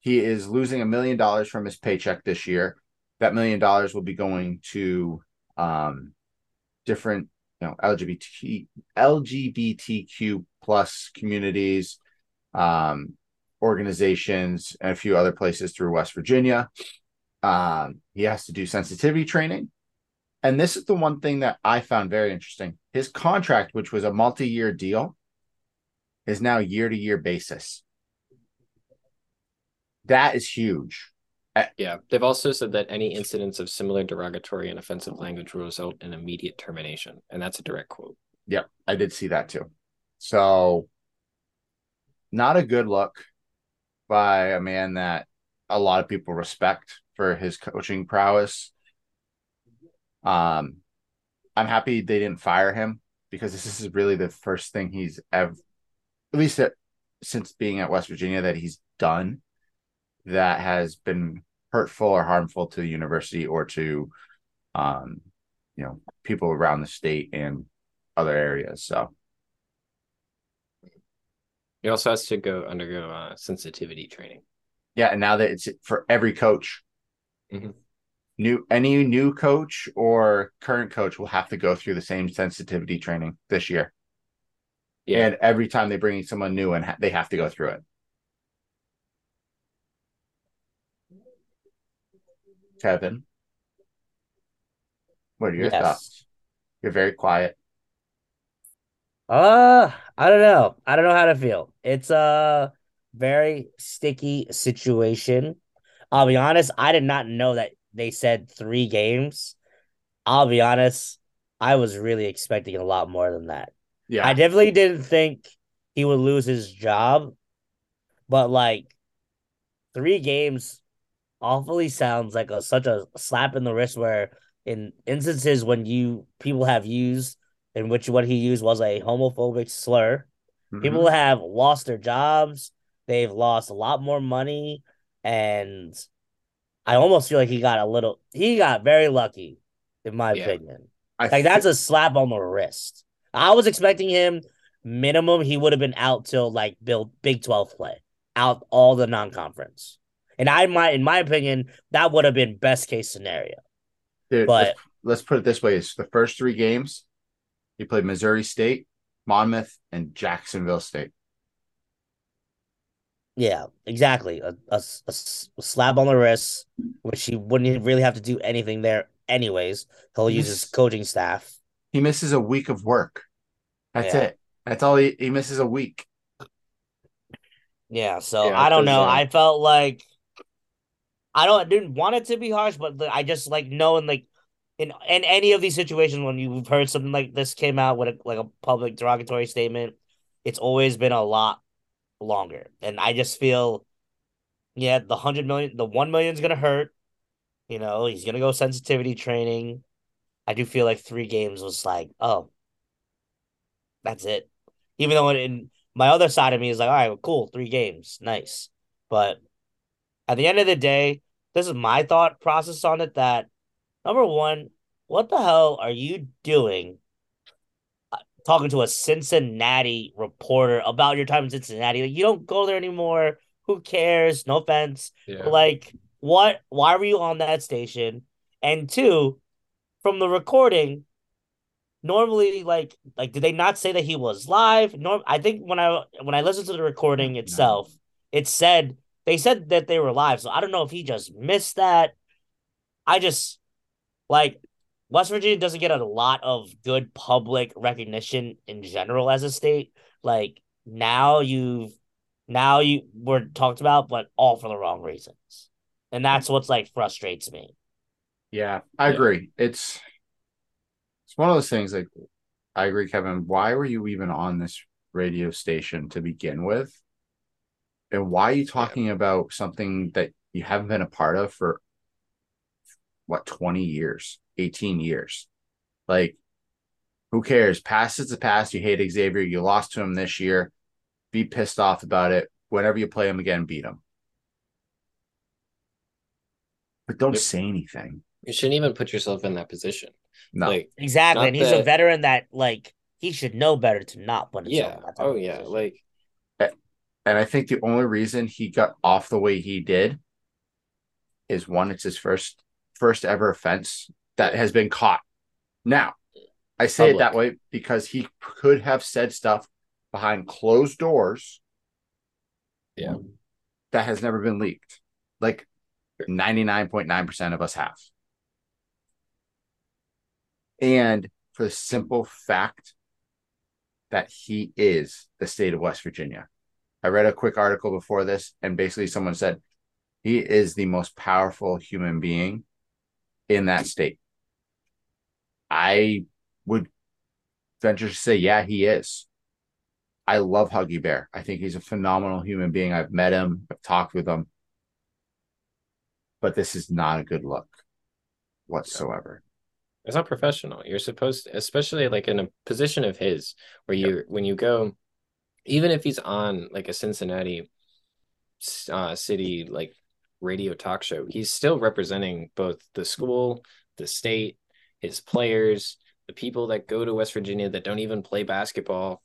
he is losing a million dollars from his paycheck this year. That million dollars will be going to um, different, you know, LGBT LGBTQ plus communities, um, organizations, and a few other places through West Virginia. Um, he has to do sensitivity training. And this is the one thing that I found very interesting. His contract, which was a multi year deal, is now year to year basis. That is huge. Yeah. They've also said that any incidents of similar derogatory and offensive language will result in immediate termination. And that's a direct quote. Yep. I did see that too. So, not a good look by a man that a lot of people respect for his coaching prowess. Um, I'm happy they didn't fire him because this is really the first thing he's ever, at least at, since being at West Virginia, that he's done that has been hurtful or harmful to the university or to, um, you know, people around the state and other areas. So. He also has to go undergo uh, sensitivity training. Yeah, and now that it's for every coach, mm-hmm new any new coach or current coach will have to go through the same sensitivity training this year. Yeah. And every time they bring someone new and ha- they have to go through it. Kevin, what are your yes. thoughts? You're very quiet. Uh, I don't know. I don't know how to feel. It's a very sticky situation. I'll be honest, I did not know that they said three games, I'll be honest, I was really expecting a lot more than that. Yeah. I definitely didn't think he would lose his job, but like three games awfully sounds like a such a slap in the wrist where in instances when you people have used in which what he used was a homophobic slur, mm-hmm. people have lost their jobs, they've lost a lot more money and I almost feel like he got a little. He got very lucky, in my yeah. opinion. I like that's a slap on the wrist. I was expecting him minimum. He would have been out till like build Big Twelve play, out all the non conference. And I might, in my opinion, that would have been best case scenario. Dude, but let's, let's put it this way: it's the first three games. He played Missouri State, Monmouth, and Jacksonville State. Yeah, exactly. A, a, a, slap on the wrist, which he wouldn't really have to do anything there anyways. He'll use his coaching staff. He misses a week of work. That's yeah. it. That's all he, he misses a week. Yeah, so yeah, I don't know. Uh, I felt like I don't I didn't want it to be harsh, but I just like knowing like in in any of these situations when you've heard something like this came out with a, like a public derogatory statement, it's always been a lot longer. And I just feel, yeah, the hundred million, the one million is gonna hurt. You know, he's gonna go sensitivity training. I do feel like three games was like, oh, that's it. Even though in my other side of me is like, all right, well, cool, three games, nice. But at the end of the day, this is my thought process on it. That number one, what the hell are you doing uh, talking to a Cincinnati reporter about your time in Cincinnati. Like, you don't go there anymore. Who cares? No offense. Yeah. Like, what? Why were you on that station? And two, from the recording, normally, like, like, did they not say that he was live? Norm, I think when I when I listened to the recording itself, no. it said they said that they were live. So I don't know if he just missed that. I just like West Virginia doesn't get a lot of good public recognition in general as a state. Like now you've now you were talked about, but all for the wrong reasons. And that's what's like frustrates me. Yeah, I yeah. agree. It's it's one of those things like I agree, Kevin. Why were you even on this radio station to begin with. And why are you talking about something that you haven't been a part of for what 20 years, 18 years? Like, who cares? Past is the past. You hate Xavier. You lost to him this year. Be pissed off about it. Whenever you play him again, beat him. But don't Yep. say anything. You shouldn't even put yourself in that position. No. Like, Exactly. And he's a veteran that like he should know better to not put himself yeah. in that Oh, yeah. position. Like, And I think the only reason he got off the way he did is one, it's his first first ever offense that has been caught. Now, I say it that way because he could have said stuff behind closed doors. Yeah. That has never been leaked. Like 99.9% of us have. And for the simple fact that he is the state of West Virginia. I read a quick article before this, and basically someone said he is the most powerful human being in that state. I would venture to say, yeah, he is. I love Huggy Bear. I think he's a phenomenal human being. I've met him, I've talked with him, but this is not a good look whatsoever. it's not professional. You're supposed to, especially like in a position of his, where you, when you go, even if he's on like a Cincinnati uh, city, like radio talk show, he's still representing both the school, the state, his players, the people that go to West Virginia that don't even play basketball.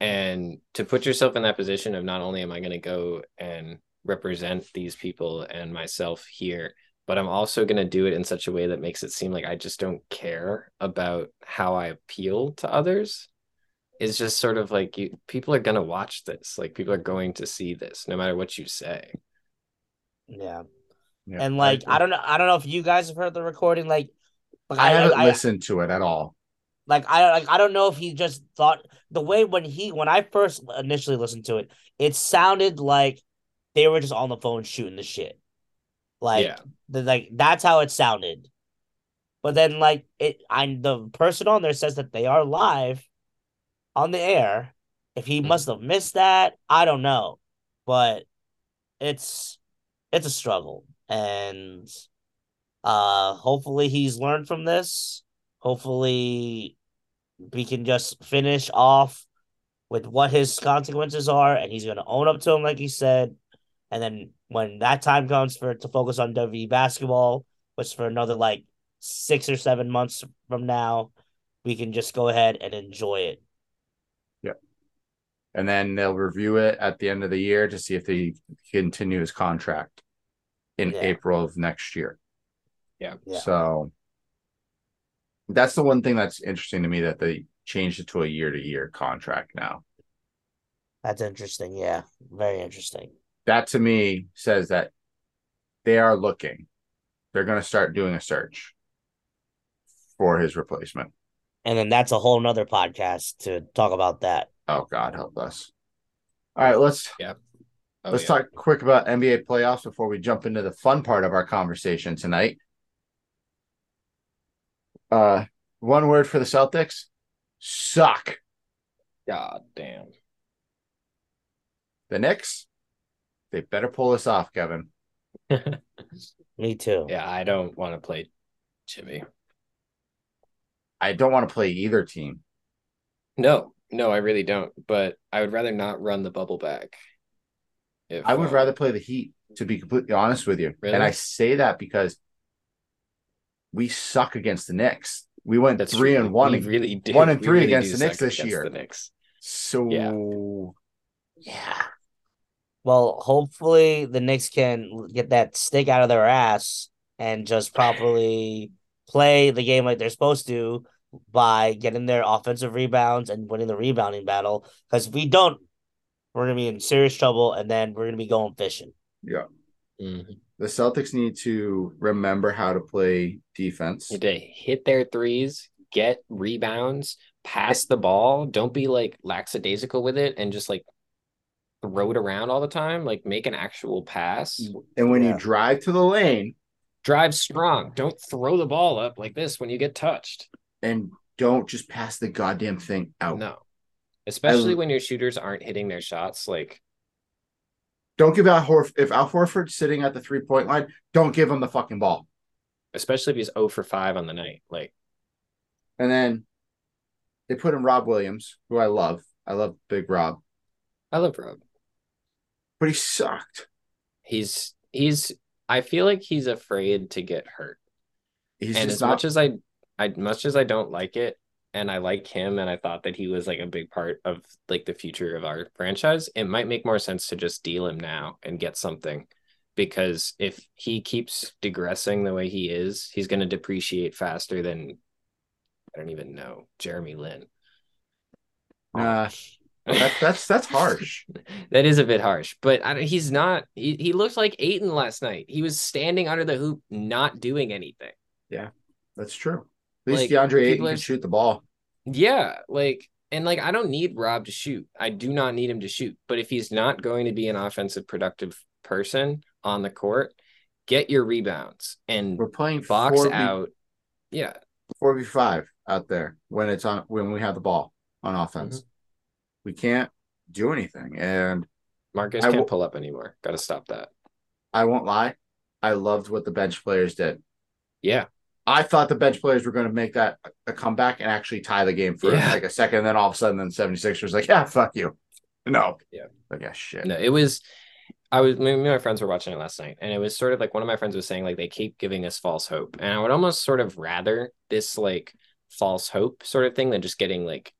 And to put yourself in that position of not only am I going to go and represent these people and myself here, but I'm also going to do it in such a way that makes it seem like I just don't care about how I appeal to others. It's just sort of like you people are going to watch this. Like people are going to see this no matter what you say. Yeah. Yeah, And like I, I don't know I don't know if you guys have heard the recording like like I haven't I, listened to it at all. like I like I don't know if he just thought the way when he when I first initially listened to it, it sounded like they were just on the phone shooting the shit. Like yeah. the, like that's how it sounded. But then like it I the person on there says that they are live on the air. If he Mhm. must have missed that, I don't know. But it's it's a struggle and uh hopefully he's learned from this. Hopefully we can just finish off with what his consequences are and he's going to own up to him like he said and then when that time comes for to focus on WVU basketball, which for another like six or seven months from now, we can just go ahead and enjoy it. And then they'll review it at the end of the year to see if they continue his contract in Yeah. April of next year. Yeah. Yeah. So that's the one thing that's interesting to me that they changed it to a year to year contract now. That's interesting. Yeah, very interesting. That to me says that they are looking. They're going to start doing a search for his replacement. And then that's a whole nother podcast to talk about that. Oh God, help us! All right, let's Oh, let's yeah. talk quick about NBA playoffs before we jump into the fun part of our conversation tonight. Uh, one word for the Celtics: suck. God damn. The Knicks, they better pull this off, Kevin. Me too. Yeah, I don't want to play Jimmy. I don't want to play either team. No, no, I really don't. But I would rather not run the bubble back. If, I would uh, rather play the Heat, to be completely honest with you. Really? And I say that because we suck against the Knicks. We went That's three true. and one. We really do. one and we three really against the Knicks this against year. The Knicks. So Yeah. yeah. Well, hopefully the Knicks can get that stick out of their ass and just properly play the game like they're supposed to by getting their offensive rebounds and winning the rebounding battle. Because if we don't, we're gonna be in serious trouble, and then we're gonna be going fishing. Yeah. Mhm. The Celtics need to remember how to play defense. Need to hit their threes, get rebounds, pass the ball. Don't be like lackadaisical with it and just like throw it around all the time. Like make an actual pass. And when Yeah. you drive to the lane Drive strong. Don't throw the ball up like this when you get touched. And don't just pass the goddamn thing out. No. especially when your shooters aren't hitting their shots. Like, Don't give Al Horford if Al Horford's sitting at the three point line. Don't give him the fucking ball. especially if he's 0 for 5 on the night. Like, And then they put in Rob Williams, who I love. I love Big Rob, I love Rob. but he sucked. He's, he's, I feel like he's afraid to get hurt. He's and just as not. much as I, I much as I don't like it, and I like him, and I thought that he was like a big part of like the future of our franchise. It might make more sense to just deal him now and get something, because if he keeps digressing the way he is, he's going to depreciate faster than I don't even know Jeremy Lin. Nah, that, that's that's harsh. that is a bit harsh, but I don't, he's not. He, he looked like Ayton last night. He was standing under the hoop, not doing anything. Yeah, that's true. At least Like, DeAndre Ayton can shoot the ball. Yeah, like and like I don't need Rob to shoot. I do not need him to shoot. But if he's not going to be an offensive productive person on the court, get your rebounds and We're playing box v, out. Yeah, four v five out there when it's on when we have the ball on offense. Mm-hmm. We can't do anything, and Marcus I can't will- pull up anymore. Got to stop that. I won't lie. I loved what the bench players did. Yeah, I thought the bench players were going to make that a comeback and actually tie the game for Yeah. like a second. And then all of a sudden, then 76ers like, yeah, fuck you. No. Yeah. Like, yeah, shit. no, it was. I was me and my friends were watching it last night, and it was sort of like one of my friends was saying like they keep giving us false hope, and I would almost sort of rather this like false hope sort of thing than just getting like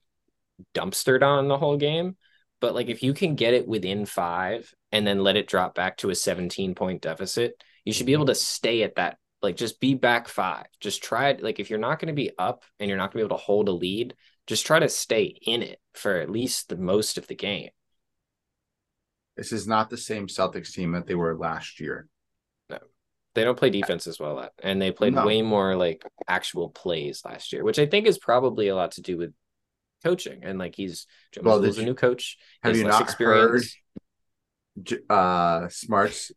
dumpstered on the whole game. But like if you can get it within five and then let it drop back to a 17 point deficit, you should be mm-hmm. able to stay at that. Like just be back five. Just try it. Like if you're not going to be up and you're not going to be able to hold a lead, just try to stay in it for at least the most of the game. This is not the same Celtics team that they were last year. No, They don't play defense as well, and they played No. way more like actual plays last year, which I think is probably a lot to do with coaching. And like he's Joe Well, a new coach. Have you not experience. J- Uh, Smart's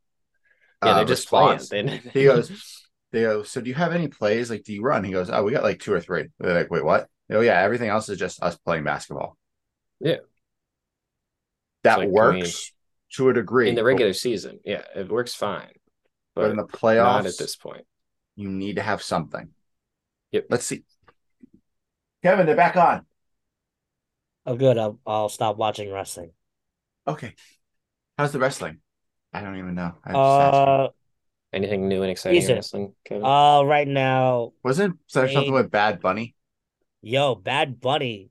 Yeah, uh, they're just response? playing. They, He goes, they go, so do you have any plays? Like, do you run? He goes, oh, we got like two or three. They're like, wait, what? Oh, yeah, everything else is just us playing basketball. Yeah. That like, I works to a degree. in the regular season, yeah, it works fine, but, but in the playoffs, not at this point. you need to have something. Yep. Let's see. Kevin, they're back on. Oh, good. I'll, I'll stop watching wrestling. Okay. How's the wrestling? I don't even know. I just asked. Uh, Anything new and exciting in Decent. wrestling, Kevin? uh, right now, Wasn't there something with Bad Bunny? yo, Bad Bunny.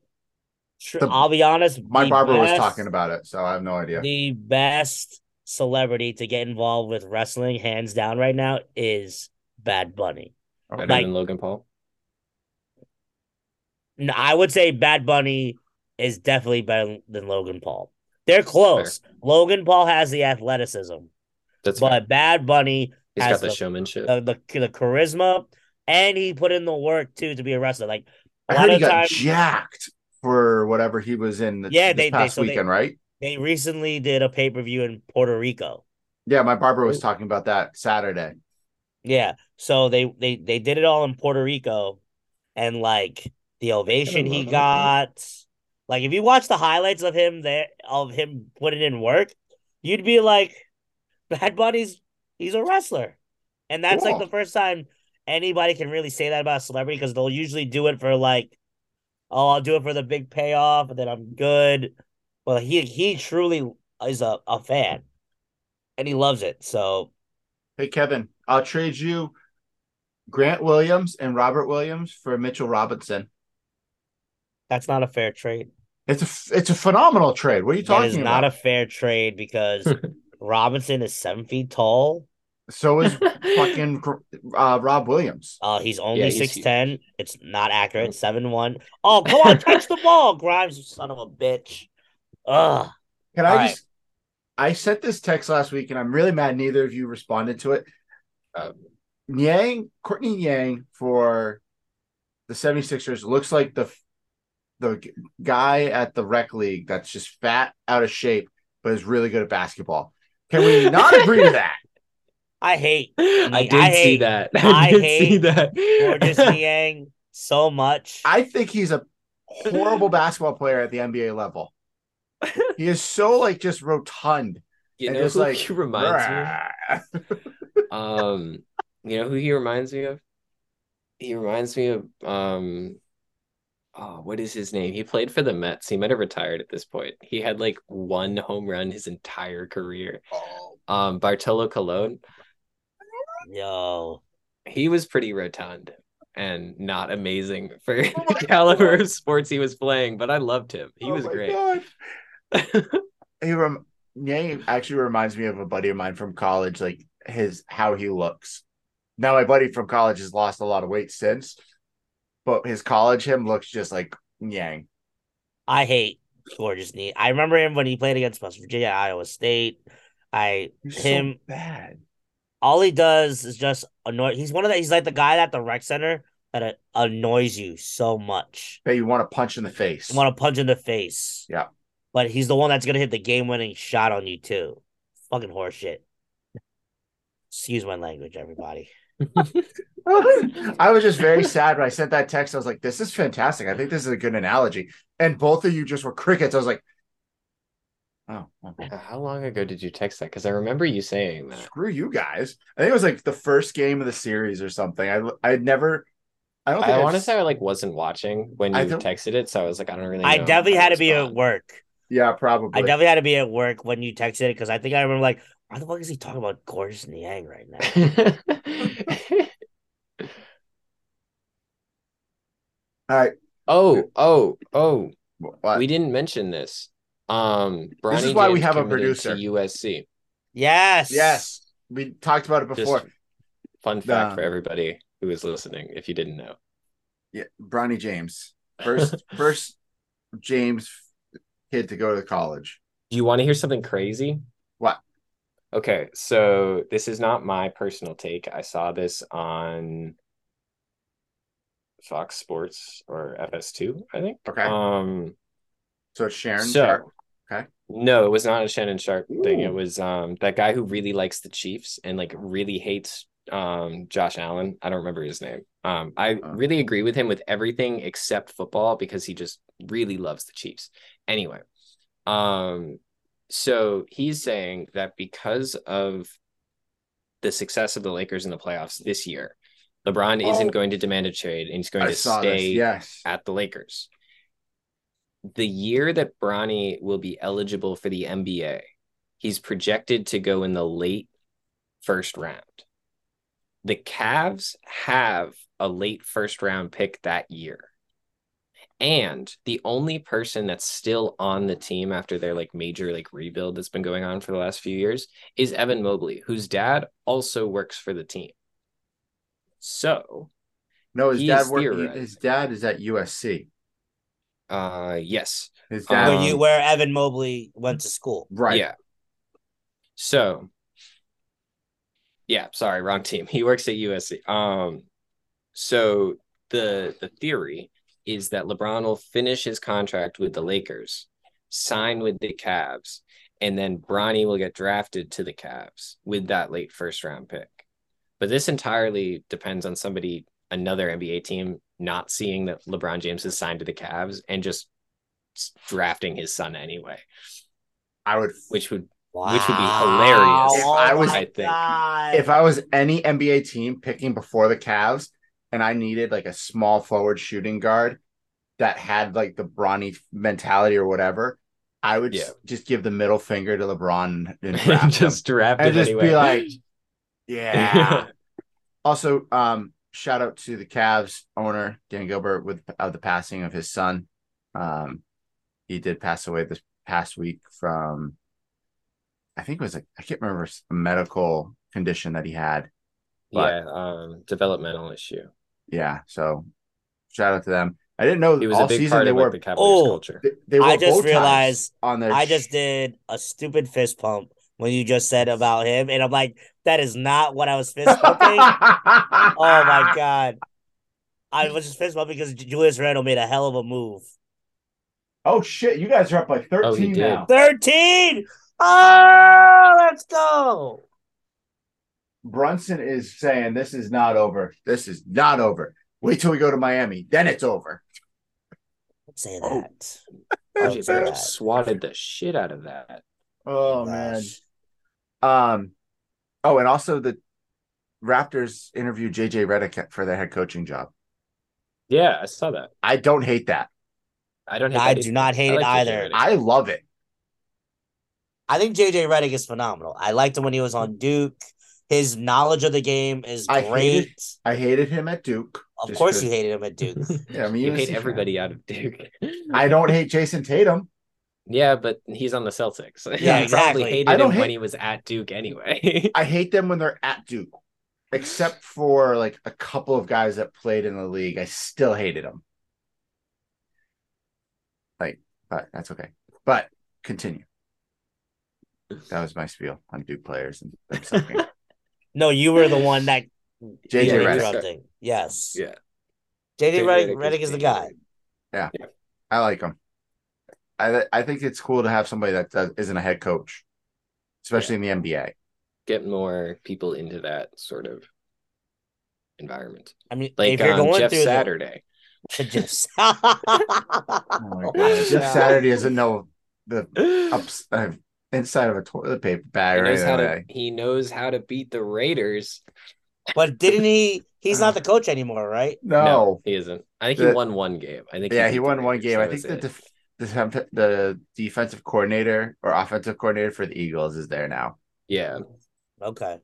Tr- The- I'll be honest. My the barber was talking about it, so I have no idea. The best celebrity to get involved with wrestling, hands down, right now, is Bad Bunny. Better like- than Logan Paul. No, I would say Bad Bunny is definitely better than Logan Paul. They're close. Logan Paul has the athleticism, That's fair. but Bad Bunny he's has got the, the- showmanship. the, the the charisma, and he put in the work too to be a wrestler. Like a I lot heard he of got times, jacked for whatever he was in the, Yeah, this they- they- past so they- weekend, right? they recently did a pay per view in Puerto Rico. Yeah, my barber was talking about that Saturday. Yeah, so they they they did it all in Puerto Rico, and like the ovation he love it. got. Like if you watch the highlights of him there of him putting in work, you'd be like, Bad Bunny's he's a wrestler, and that's like the first time anybody can really say that about a celebrity because they'll usually do it for like, oh, I'll do it for the big payoff, and then I'm good. Well, he he truly is a, a fan, and he loves it. So Hey, Kevin, I'll trade you Grant Williams and Robert Williams for Mitchell Robinson. that's not a fair trade. It's a it's a phenomenal trade. What are you That is talking not about? a fair trade because Robinson is seven feet tall. So is fucking uh, Rob Williams. Uh, he's only Yeah, he's six huge. ten. It's not accurate. Seven one. Oh, come on, touch the ball, Grimes, you son of a bitch. Ugh. Can I All right. just? I sent this text last week, and I'm really mad neither of you responded to it. Um, Yang, Courtney Yang for the 76ers looks like the the guy at the rec league that's just fat, out of shape, but is really good at basketball. Can we not agree to that? I hate I did I see that. I I did hate see that. Gorgeous Niang so much. I think he's a horrible basketball player at the NBA level. He is so like just rotund. You and know just who like he reminds me of? Um, you know who he reminds me of? He reminds me of um oh, what is his name? He played for the Mets. He might have retired at this point. He had like one home run his entire career. Oh, Um, Bartolo Colon. Yo. He was pretty rotund and not amazing for Oh the caliber of sports he was playing, but I loved him. He oh was my great. He rem- Niang actually reminds me of a buddy of mine from college, like his how he looks. Now my buddy from college has lost a lot of weight since, but his college him looks just like Niang. I hate Georges Niang. I remember him when he played against West Virginia, Iowa State. I He's him so bad. All he does is just annoy. He's one of the. He's like the guy at the rec center that annoys you so much. That you want to punch in the face. You want to punch in the face. Yeah. But he's the one that's gonna hit the game winning shot on you too. Fucking horseshit. Excuse my language, everybody. I was just very sad when I sent that text. I was like, "This is fantastic. I think this is a good analogy." And both of you just were crickets. I was like, "Oh, okay. Uh, how long ago did you text that? Because I remember you saying that. screw you guys." I think it was like the first game of the series or something. I I had never. I don't think I want to say I like wasn't watching when you texted it, so I was like, I don't really. I definitely had to be at work. Yeah, probably. I definitely had to be at work when you texted it because I think I remember like, why the fuck is he talking about Georges Niang right now? All right. oh, oh, oh! What? We didn't mention this. Um, Bronny This is why we have a producer. to USC. yes. yes, we talked about it Just before. fun fact for Um, everybody who is listening, if you didn't know. Yeah, Bronny James, first first James kid to go to college. Do you want to hear something crazy? What? Okay, so this is not my personal take. I saw this on Fox Sports or FS2, I think. Okay, Um, so it's Sharon. so Sharpe. Okay. no, it was not a Shannon Sharpe thing. It was um that guy who really likes the Chiefs and like really hates um Josh Allen. I don't remember his name. Um, I Oh. really agree with him with everything except football because he just really loves the Chiefs. Anyway, um, so he's saying that because of the success of the Lakers in the playoffs this year, LeBron Oh. isn't going to demand a trade and he's going I to stay this. Yes. at the Lakers. The year that Bronny will be eligible for the NBA, he's projected to go in the late first round. The Cavs have a late first round pick that year. And the only person that's still on the team after their like major like rebuild that's been going on for the last few years is Evan Mobley, whose dad also works for the team. So, No, his dad. His dad is at USC. Uh yes, His Um. Where you where Evan Mobley went to school. right. Yeah. So, yeah, sorry, wrong team. He works at USC. Um, so the the theory is that LeBron will finish his contract with the Lakers, sign with the Cavs, and then Bronny will get drafted to the Cavs with that late first round pick. But this entirely depends on somebody, another NBA team, not seeing that LeBron James is signed to the Cavs and just drafting his son anyway, I would. which would Wow. Which would be hilarious. If I was- I think. God. If I was any NBA team picking before the Cavs, and I needed like a small forward shooting guard that had like the Bronny mentality or whatever, I would Yeah. just give the middle finger to LeBron and draft him. just draft and it just anyway. be like, yeah. also, um, shout out to the Cavs owner Dan Gilbert with of the passing of his son. Um, he did pass away this past week from, I think it was like I can't remember a medical condition that he had. yeah, um, developmental issue. Yeah, so shout out to them. I didn't know it was all a big season part they of like, were the Cavaliers Oh. culture. they, they were I just realized on their. I just did a stupid fist pump when you just said about him, and I'm like, that is not what I was fist pumping. oh my god. I was just fist pumping because Julius Randle made a hell of a move. Oh shit! You guys are up by Oh, thirteen did. now. 13! Oh, let's go. Brunson is saying this is not over. This is not over. Wait till we go to Miami, then it's over. say Oh. that. RJ Don't say Barrett that. swatted the shit out of that. Oh man. Gosh. Um. Oh, and also the Raptors interviewed JJ Redick for their head coaching job. Yeah, I saw that. I don't hate that. I don't. Hate I that do either. not hate I it like either. I love it. I think JJ Redick is phenomenal. I liked him when he was on Duke. His knowledge of the game is I great. hated- I hated him at Duke. Of course, course, 'cause- you hated him at Duke. Yeah, I mean, you he hate was- everybody out of Duke. I don't hate Jayson Tatum. Yeah, but he's on the Celtics. Yeah, You exactly. Probably hated I don't him when he was at Duke anyway. I hate them when they're at Duke, except for like a couple of guys that played in the league. I still hated them. Like, but that's okay. But continue. That was my spiel on Duke players and them sucking. no, you were the one that JJ you Redick. interrupting. Yes. yeah. JJ JJ Redick, Redick Redick is the guy. Yeah. I like him. I I think it's cool to have somebody that does, isn't a head coach, especially in the NBA. Get more people into that sort of environment. I mean, Like if you're um, going Jeff through the- Saturday. Jeff. Oh my God. Jeff Saturday doesn't know the ups uh, inside of a toilet paper bag He knows how to he knows how to beat the Raiders. but didn't he? He's not the coach anymore, right? No. he isn't. I think he won one game. I think Yeah, beat he won one game. That I think was the def- the the defensive coordinator or offensive coordinator for the Eagles is there now yeah, Okay.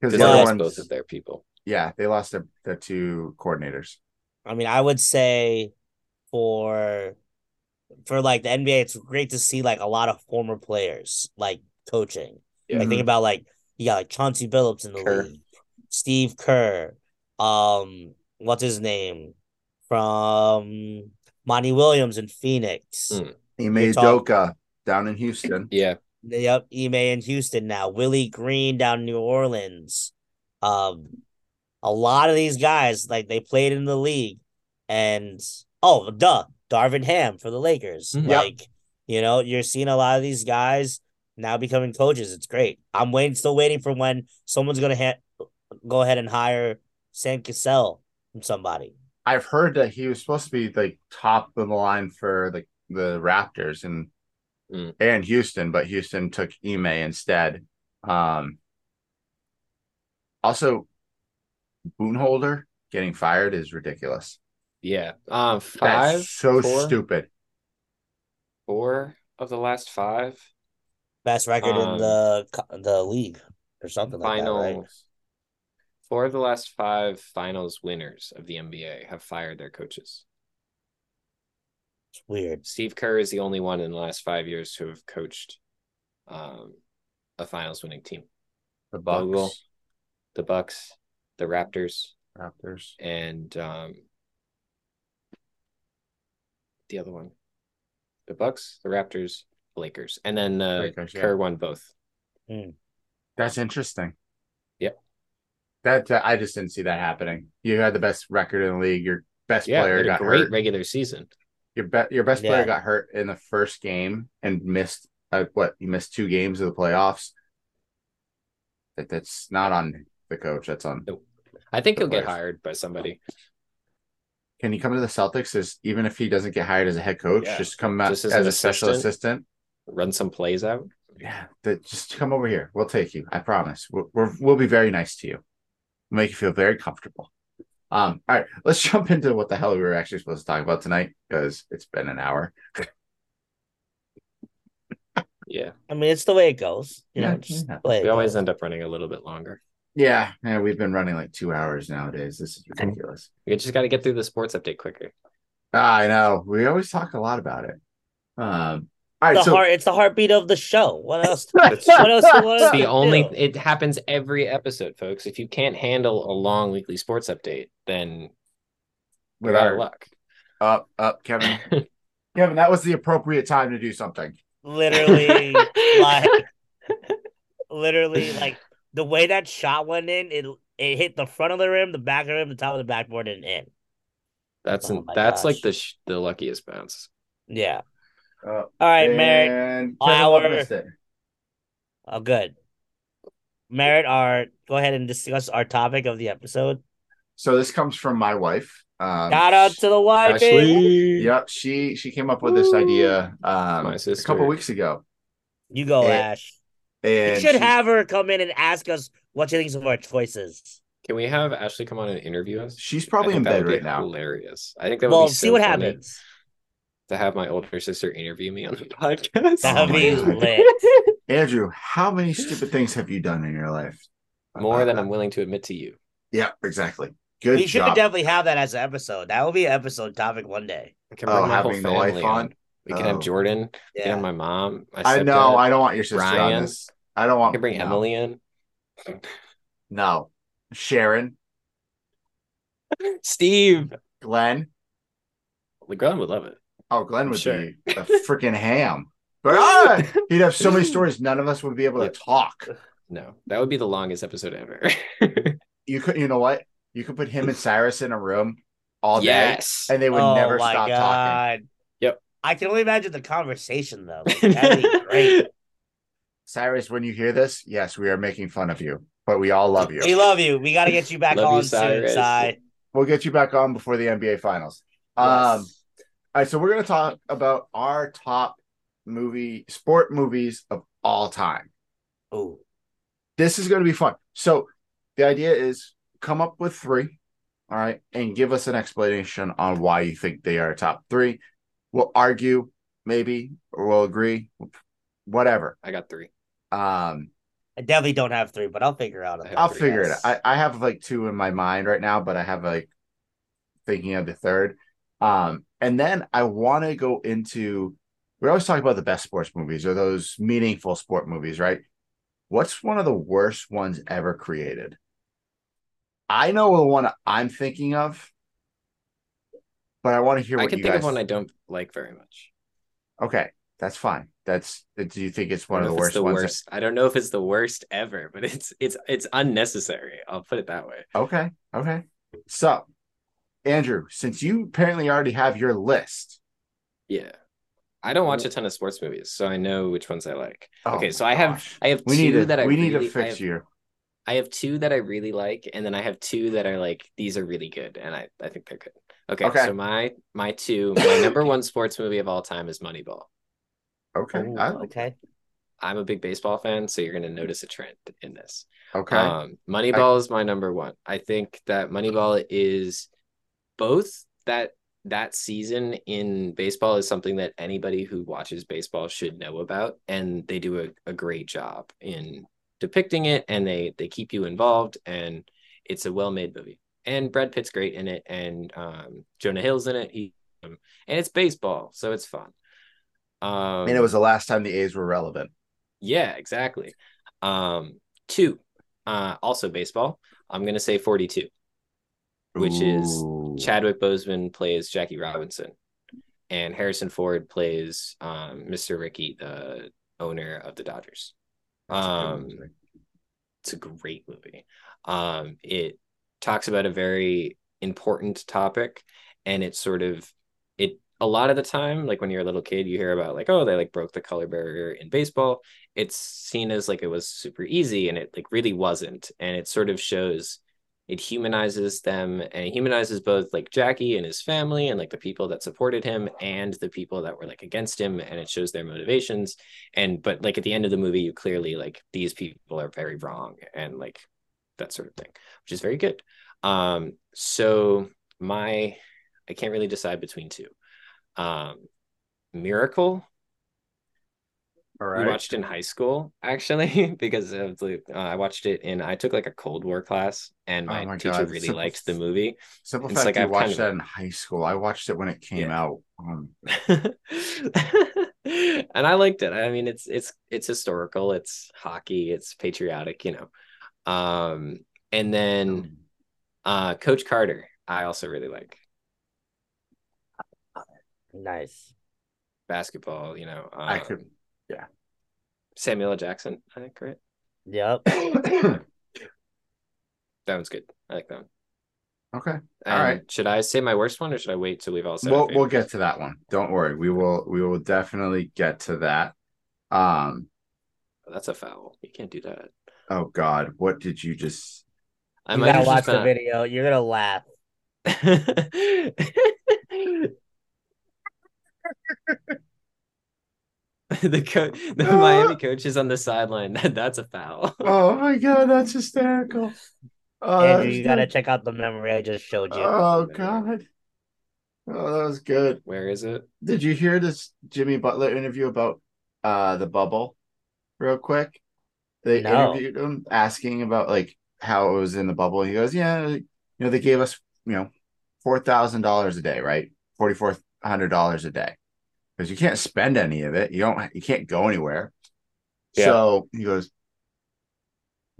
because because the they other lost ones, both of their people. yeah, they lost their, their two coordinators. I mean, I would say for for like the NBA, it's great to see like a lot of former players like coaching. Yeah. Like think about like you got like Chauncey Billups in the Kerr. league, Steve Kerr, um, what's his name from Monty Williams in Phoenix. Mm. Ime You're talk- Udoka down in Houston. Yeah, Yep, Ime in Houston now. Willie Green down in New Orleans. Um, a lot of these guys like they played in the league, and oh, duh, Darvin Ham for the Lakers. Mhm. Like, you know, you're seeing a lot of these guys now becoming coaches. It's great. I'm waiting, still waiting for when someone's gonna ha- go ahead and hire Sam Cassell from somebody. I've heard that he was supposed to be like top of the line for like the Raptors and Mm. and Houston, but Houston took Ime instead. Um, also, Budenholzer getting fired is ridiculous. yeah. Um, five, That's so four? stupid. four of the last five Best record in Um, the the league or something like that, right? Finals. Four of the last five finals winners of the NBA have fired their coaches. It's weird. Steve Kerr is the only one in the last five years to have coached um, a finals winning team. The Bucks, Vogel. The Bucks, the Raptors, Raptors. and um, the other one. The Bucks, the Raptors, Lakers, and then uh, Lakers, yeah. Kerr won both. That's interesting. That, that- I just didn't see that happening. You had the best record in the league. Your best Yeah, player got a great hurt. regular season. Your be- your best player got hurt in the first game and missed uh, what? You missed two games of the playoffs. That that's not on the coach. That's on. I think he'll get hired by somebody. Can he come to the Celtics as even if he doesn't get hired as a head coach, Yeah. just come out Just as, as a special assistant. assistant? Run some plays out. Yeah, that just come over here. We'll take you. I promise. We're, we're we'll be very nice to you. We'll make you feel very comfortable. Um. All right, let's jump into what the hell we were actually supposed to talk about tonight because it's been an hour. Yeah, I mean, it's the way it goes. You Yeah, know, just yeah. the way it we always goes. end up running a little bit longer. Yeah, yeah, we've been running like two hours nowadays. This is ridiculous. We just got to get through the sports update quicker. Ah, I know. We always talk a lot about it. Um. All right, the so heart. It's the heartbeat of the show. What else? That's what else? do you want the to only. do? It happens every episode, folks. If you can't handle a long weekly sports update, then with you're out of our luck. up, up, Kevin, Kevin, that was the appropriate time to do something. literally like literally like the way that shot went in it it hit the front of the rim the back of the rim the top of the backboard and in That's Oh an, my that's like the sh- the luckiest bounce. yeah Uh, all right merritt and our- Kevin Love missed it. oh good merritt our go ahead and discuss our topic of the episode So this comes from my wife. Um, Shout out to the wife. Ashley. Yep, she she came up with this idea um, My a couple weeks ago, You go, Eh, Ash. and You should she- have her come in and ask us what she thinks of our choices. Can we have Ashley come on and interview us? she's probably in think bed right now. Hilarious. I think that would Well, be see what funny happens. To have my older sister interview me on the podcast. That Oh would be lit. Andrew, how many stupid things have you done in your life? More than I'm uh, willing to admit to you. Yeah, exactly. Good we should definitely have that as an episode. That will be an episode topic one day. I can Oh, my whole having the wife family on? on. We can Oh. have Jordan. We Yeah. have my mom. My I know. I don't want your sister on this. I don't I want. can bring no. Emily in. No, Sharon, Steve. Glenn. Well, Glenn would love it. Oh, Glenn would sure. be a freaking ham. But ah, he'd have so many stories. None of us would be able to talk. No, that would be the longest episode ever. You could. You know what? You could put him and Cyrus in a room all day, yes. and they would oh never my stop talking. Yep. I can only imagine the conversation though. Like, that'd be great. Cyrus, when you hear this, yes, we are making fun of you, but we all love you. We love you. We got to get you back Love you, on soon, Cyrus. Cy. We'll get you back on before the NBA Finals. Um, all right, so we're gonna talk about our top movie sport movies of all time. Oh, This is gonna be fun. So the idea is come up with three, all right, and give us an explanation on why you think they are top three. We'll argue, maybe, or we'll agree, whatever. I got three. Um, I definitely don't have three, but I'll figure out. a I have I'll three, figure it out. I, I have like two in my mind right now, but I have like thinking of the third. Um, and then I want to go into we always talk about the best sports movies or those meaningful sport movies, right? What's one of the worst ones ever created? I know the one I'm thinking of, but I want to hear what I can you think guys. of one I don't like very much. Okay, that's fine. That's do you think it's one of the worst the worst. I don't know if it's the worst ever, but it's it's it's unnecessary. I'll put it that way. Okay, okay. So, Andrew, since you apparently already have your list, Yeah. I don't watch a ton of sports movies, so I know which ones I like. Oh okay, so I have gosh. I have we two need to that I we need really, to fix I have, you. I have two that I really like, and then I have two that are like these are really good, and I I think they're good. Okay, Okay. so my my two my number one sports movie of all time is Moneyball. Okay, Ooh, I- okay. I'm a big baseball fan, so you're gonna notice a trend in this. okay. Um, Moneyball is my number one. I think that Moneyball is both that that season in baseball is something that anybody who watches baseball should know about, and they do a, a great job in depicting it, and they they keep you involved, and it's a well made movie. And Brad Pitt's great in it, and um, Jonah Hill's in it. He um, and it's baseball, so it's fun. Um, and it was the last time the A's were relevant. yeah, exactly. Um, two, uh, also baseball. I'm gonna say 42. Which is Ooh. Chadwick Boseman plays Jackie Robinson, and Harrison Ford plays um, Mr. Rickey, the owner of the Dodgers. That's a good Um, it's a great movie. Um, it talks about a very important topic, and it's sort of it. A lot of the time, like when you're a little kid, you hear about like, oh, they like broke the color barrier in baseball. It's seen as like it was super easy, and it like really wasn't. And it sort of shows it humanizes them and it humanizes both like Jackie and his family and like the people that supported him and the people that were like against him and it shows their motivations. And but like at the end of the movie you clearly like these people are very wrong and like that sort of thing which is very good. Um so my I can't really decide between two. Um Miracle All we watched in high school actually because of the uh, I watched it in I took like a Cold War class and my, Oh my teacher God, really simple- liked the movie Simple it's fact, like you I've kind watched of- that in high school. I watched it when it came Yeah. out. Um, and I liked it. I mean, it's it's it's historical, it's hockey, it's patriotic, you know. Um, and then uh, Coach Carter, I also really like Nice. basketball. You know, um, I could. Samuel L. Jackson, I think, right? Yep. That one's good. I like that one. okay. And right. Should I say my worst one, or should I wait till we've all said? We'll we'll get to that one. Don't worry. We will we will definitely get to that. Um. That's a foul. You can't do that. Oh God, what did you just? I you might gotta watch just the been. video. You're gonna laugh. the co- the Miami coach is on the sideline. That's a foul. Oh my god, that's hysterical. Oh, Andrew, you gotta check out the memory I just showed you. Oh god. Oh, that was good. Where is it? Did you hear this Jimmy Butler interview about uh the bubble real quick? They No. interviewed him asking about like how it was in the bubble. He goes, Yeah, you know, they gave us, you know, four thousand dollars a day, right? Forty four hundred dollars a day. Because you can't spend any of it. You don't you can't go anywhere. Yeah. So he goes,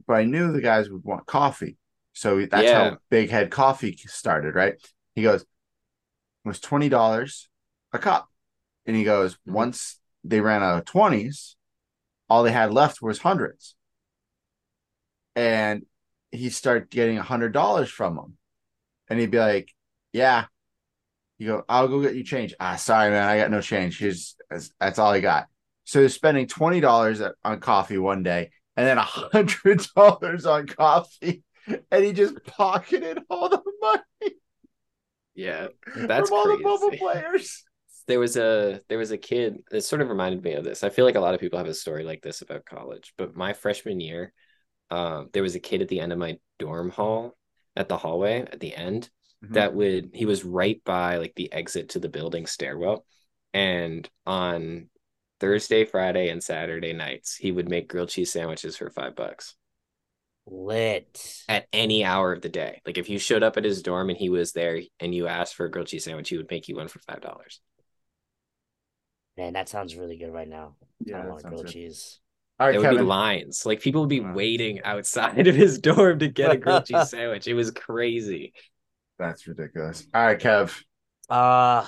But I knew the guys would want coffee. So that's Yeah. how Big Head Coffee started, right? He goes, it was twenty dollars a cup. And he goes, Mhm. once they ran out of twenties, all they had left was hundreds. And he started getting a hundred dollars from them. And he'd be like, Yeah. You go, I'll go get you change. Ah, sorry, man, I got no change. Here's that's, all I got. So he's spending twenty dollars on coffee one day, and then a hundred dollars on coffee, and he just pocketed all the money Yeah, that's from all the bubble players. there was a there was a kid that sort of reminded me of this. I feel like a lot of people have a story like this about college, but my freshman year, um, there was a kid at the end of my dorm hall at the hallway at the end Mhm. that would he was right by like the exit to the building stairwell, and on Thursday, Friday, and Saturday nights he would make grilled cheese sandwiches for five bucks Lit. at any hour of the day. Like if you showed up at his dorm and he was there and you asked for a grilled cheese sandwich, he would make you one for five dollars. Man, that sounds really good right now. Yeah, I that want grilled good. cheese. All right, there would be lines. Like people would be Wow. waiting outside of his dorm to get a grilled cheese sandwich. It was crazy. That's ridiculous. All right, Kev. Uh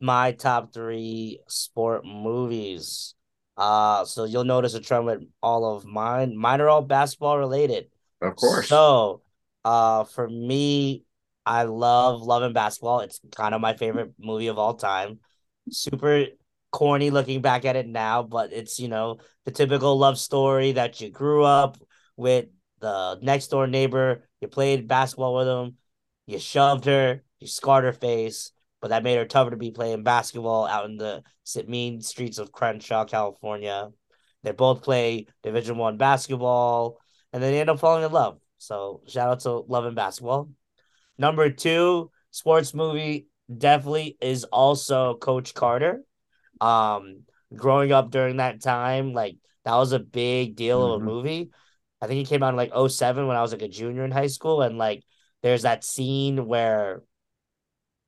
my top three sport movies. Uh so you'll notice a trend with all of mine. Mine are all basketball related. Of course. So uh for me, I love Love and Basketball. It's kind of my favorite movie of all time. Super corny looking back at it now, but it's you know the typical love story that you grew up with the next door neighbor. You played basketball with him. You shoved her. You scarred her face, but that made her tougher to be playing basketball out in the mean streets of Crenshaw, California. They both play Division One basketball, and then they end up falling in love. So shout out to Love and Basketball. Number two sports movie definitely is also Coach Carter. Um, growing up during that time, like that was a big deal of Mhm. a movie. I think it came out in like 07 when I was like a junior in high school, and like there's that scene where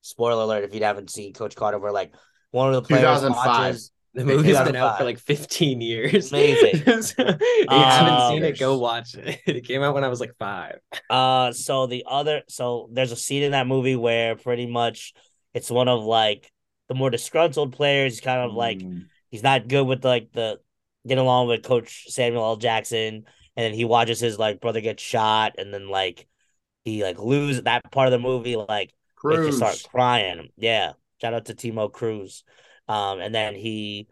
spoiler alert if you haven't seen Coach Carter, where like one of the players 2005. watches The movie's been out for like 15 years. Amazing. So, if you haven't Um, seen it, go watch it. It came out when I was like five. Uh, so the other, so there's a scene in that movie where pretty much it's one of like the more disgruntled players. He's kind of like Mm. he's not good with like the getting along with Coach Samuel L. Jackson, and then he watches his like brother get shot, and then like he like lose that part of the movie, like makes you Cruz. start crying. Yeah, shout out to Timo Cruz. Um, and then he,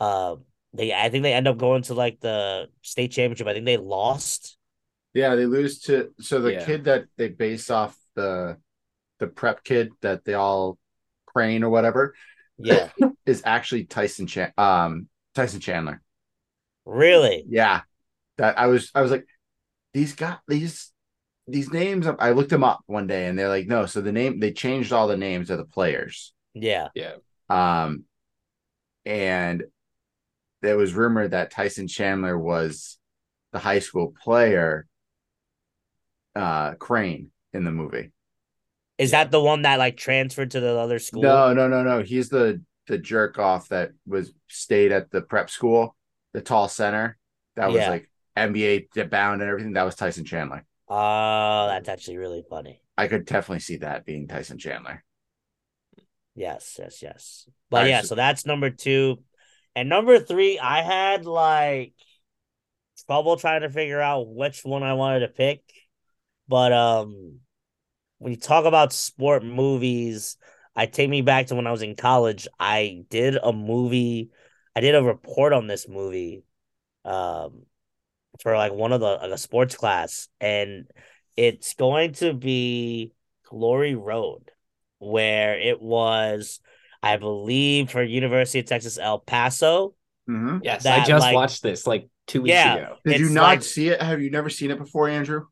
uh, they I think they end up going to like the state championship. I think they lost. Yeah, they lose to so the Yeah. kid that they base off the the prep kid that they all crane or whatever Yeah, is actually Tyson Chan um Tyson Chandler. really. Yeah. That I was I was like these got these these names I looked them up one day and they're like no so the name they changed all the names of the players. Yeah. Yeah. Um and there was rumored that Tyson Chandler was the high school player uh Crane in the movie. Is that the one that like transferred to the other school? No, no, no, no. He's the the jerk off that was stayed at the prep school, the tall center that was Yeah. like NBA bound and everything. That was Tyson Chandler. Oh, that's actually really funny. I could definitely see that being Tyson Chandler. Yes, yes, yes. But Alright, yeah, so- so that's number two. And number three, I had like trouble trying to figure out which one I wanted to pick. But um when you talk about sport movies, I take me back to when I was in college. I did a movie, I did a report on this movie um for like one of the like a sports class. And It's going to be Glory Road, where it was, I believe, for University of Texas El Paso. Mhm. Yes, That, I just like- watched this like two weeks Yeah. ago. Did you not like- see it? Have you never seen it before, Andrew?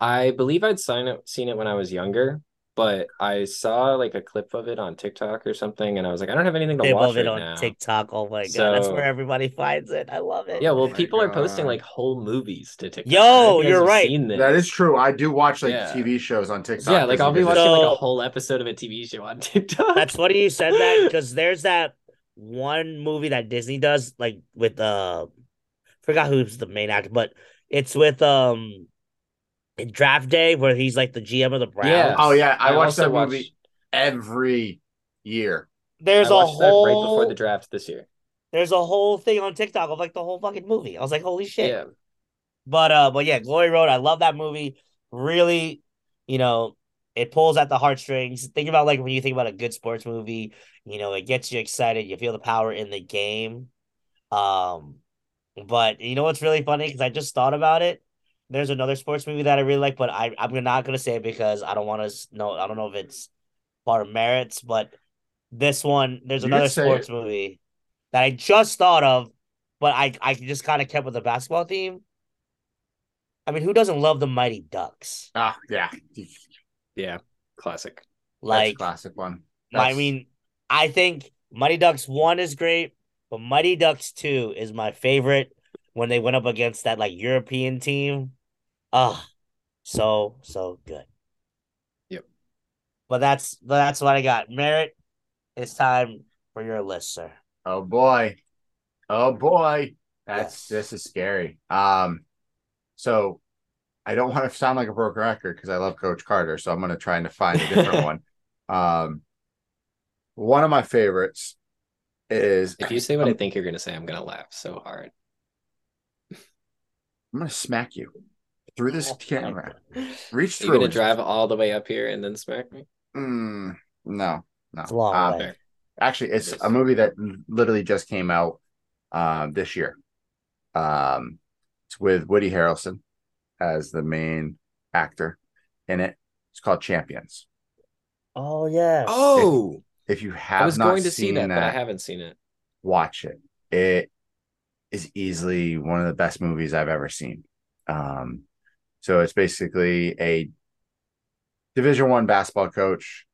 I believe I'd sign it, seen it when I was younger, but I saw like a clip of it on TikTok or something, and I was like, I don't have anything to They watch love it right on now. TikTok. Oh my god, that's where everybody finds it. I love it. Yeah, well, Oh my people are posting like whole movies to TikTok. Yo, I don't know if you guys you're have right. Seen this. That is true. I do watch like Yeah. TV shows on TikTok. yeah, like I'll be watching is- like a whole episode of a TV show on TikTok. That's funny you said that because there's that one movie that Disney does, like with uh forgot who's the main actor, but it's with um in Draft Day where he's like the GM of the Browns. Yeah. Oh yeah, I, watch also that watched- movie every year. There's I a watched that whole right before the draft this year. there's a whole thing on TikTok of like the whole fucking movie. I was like, holy shit. Yeah, But uh, but yeah, Glory Road. I love that movie. Really, you know, it pulls at the heartstrings. Think about like when you think about a good sports movie. You know, it gets you excited. You feel the power in the game. Um, but you know what's really funny? Because I just thought about it. There's another sports movie that I really like, but I I'm not gonna say it because I don't want to know. I don't know if it's part of Merritt's, but this one there's You another sports it. movie that I just thought of, but I I just kind of kept with the basketball theme. I mean, who doesn't love the Mighty Ducks? Ah, yeah, yeah, classic. That's Like, classic one. I mean, I think Mighty Ducks one is great, but Mighty Ducks two is my favorite. When they went up against that like European team, ah, so so good. Yep. But that's but that's what I got. Merritt, it's time for your list, sir. Oh boy. Oh boy. That's Yes. this is scary. Um so I don't want to sound like a broken record because I love Coach Carter, so I'm gonna try and find a different one. Um one of my favorites is If you say what I Um, think you're gonna say, I'm gonna laugh so hard. I'm gonna smack you through this Oh camera. God. Reach You're through gonna drive all the way up here and then smack me. Mm, no, no. It's a long way. Actually, it's It is. a movie that literally just came out um, this year. Um, it's with Woody Harrelson as the main actor in it. It's called Champions. Oh yeah. Oh, If you have, I have was not going to see seen that, that, but I haven't seen it. watch it. It is easily one of the best movies I've ever seen. Um, so it's basically a Division One basketball coach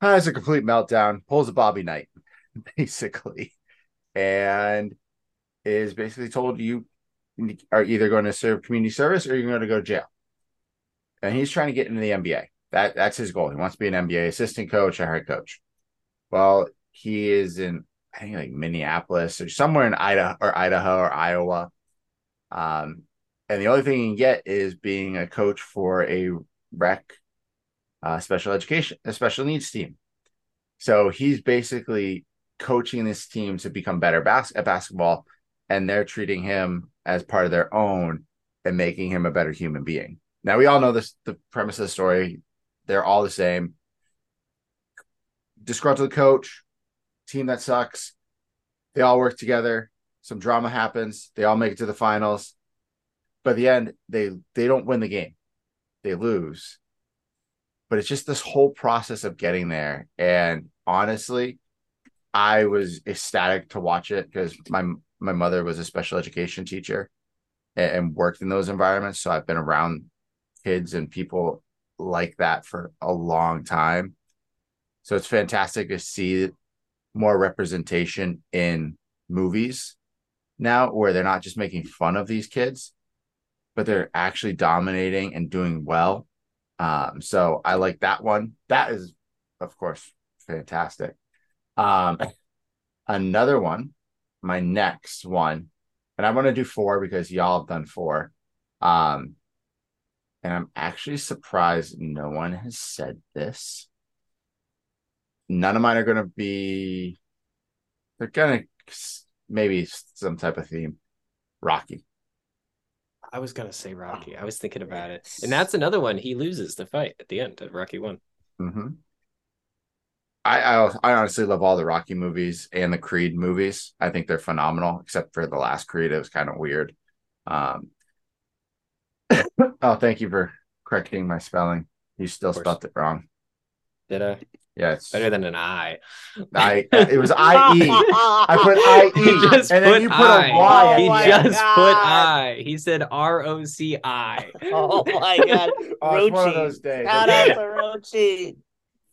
has a complete meltdown, pulls a Bobby Knight, basically, and is basically told you are either going to serve community service or you're going to go to jail. And he's trying to get into the NBA. That that's his goal. He wants to be an NBA assistant coach, a head coach. Well, he is in I think like Minneapolis or somewhere in Idaho or Idaho or Iowa. Um, and the only thing you can get is being a coach for a rec uh, special education, a special needs team. So he's basically coaching this team to become better bas- at basketball, and they're treating him as part of their own and making him a better human being. Now we all know this the premise of the story. They're all the same. Disgruntled coach, team that sucks. They all work together. Some drama happens. They all make it to the finals. But the end, they they don't win the game. They lose. But it's just this whole process of getting there. And honestly, I was ecstatic to watch it because my my mother was a special education teacher and, and worked in those environments. So I've been around kids and people like that for a long time. So it's fantastic to see more representation in movies now where they're not just making fun of these kids, but they're actually dominating and doing well. Um, so I like that one. That is, of course, fantastic. Um, another one, my next one, and I want to do four because y'all have done four. Um, and I'm actually surprised no one has said this. None of mine are going to be, they're going to maybe some type of theme. Rocky. I was gonna say Rocky. I was thinking about it, and that's another one. He loses the fight at the end of Rocky One. Mm-hmm. I, I I honestly love all the Rocky movies and the Creed movies. I think they're phenomenal, except for the last Creed. It was kind of weird. Um, Oh, thank you for correcting my spelling. You still Of spelled it wrong. Did I? Yeah, it's Better than an I. I. It was I E. I put I He E, just and then put you put I. a Y. at Oh he the my end. just God. put I. He said R O C I. Oh my god, Oh, it's one of Rochi. those days. Shout out to Rochi.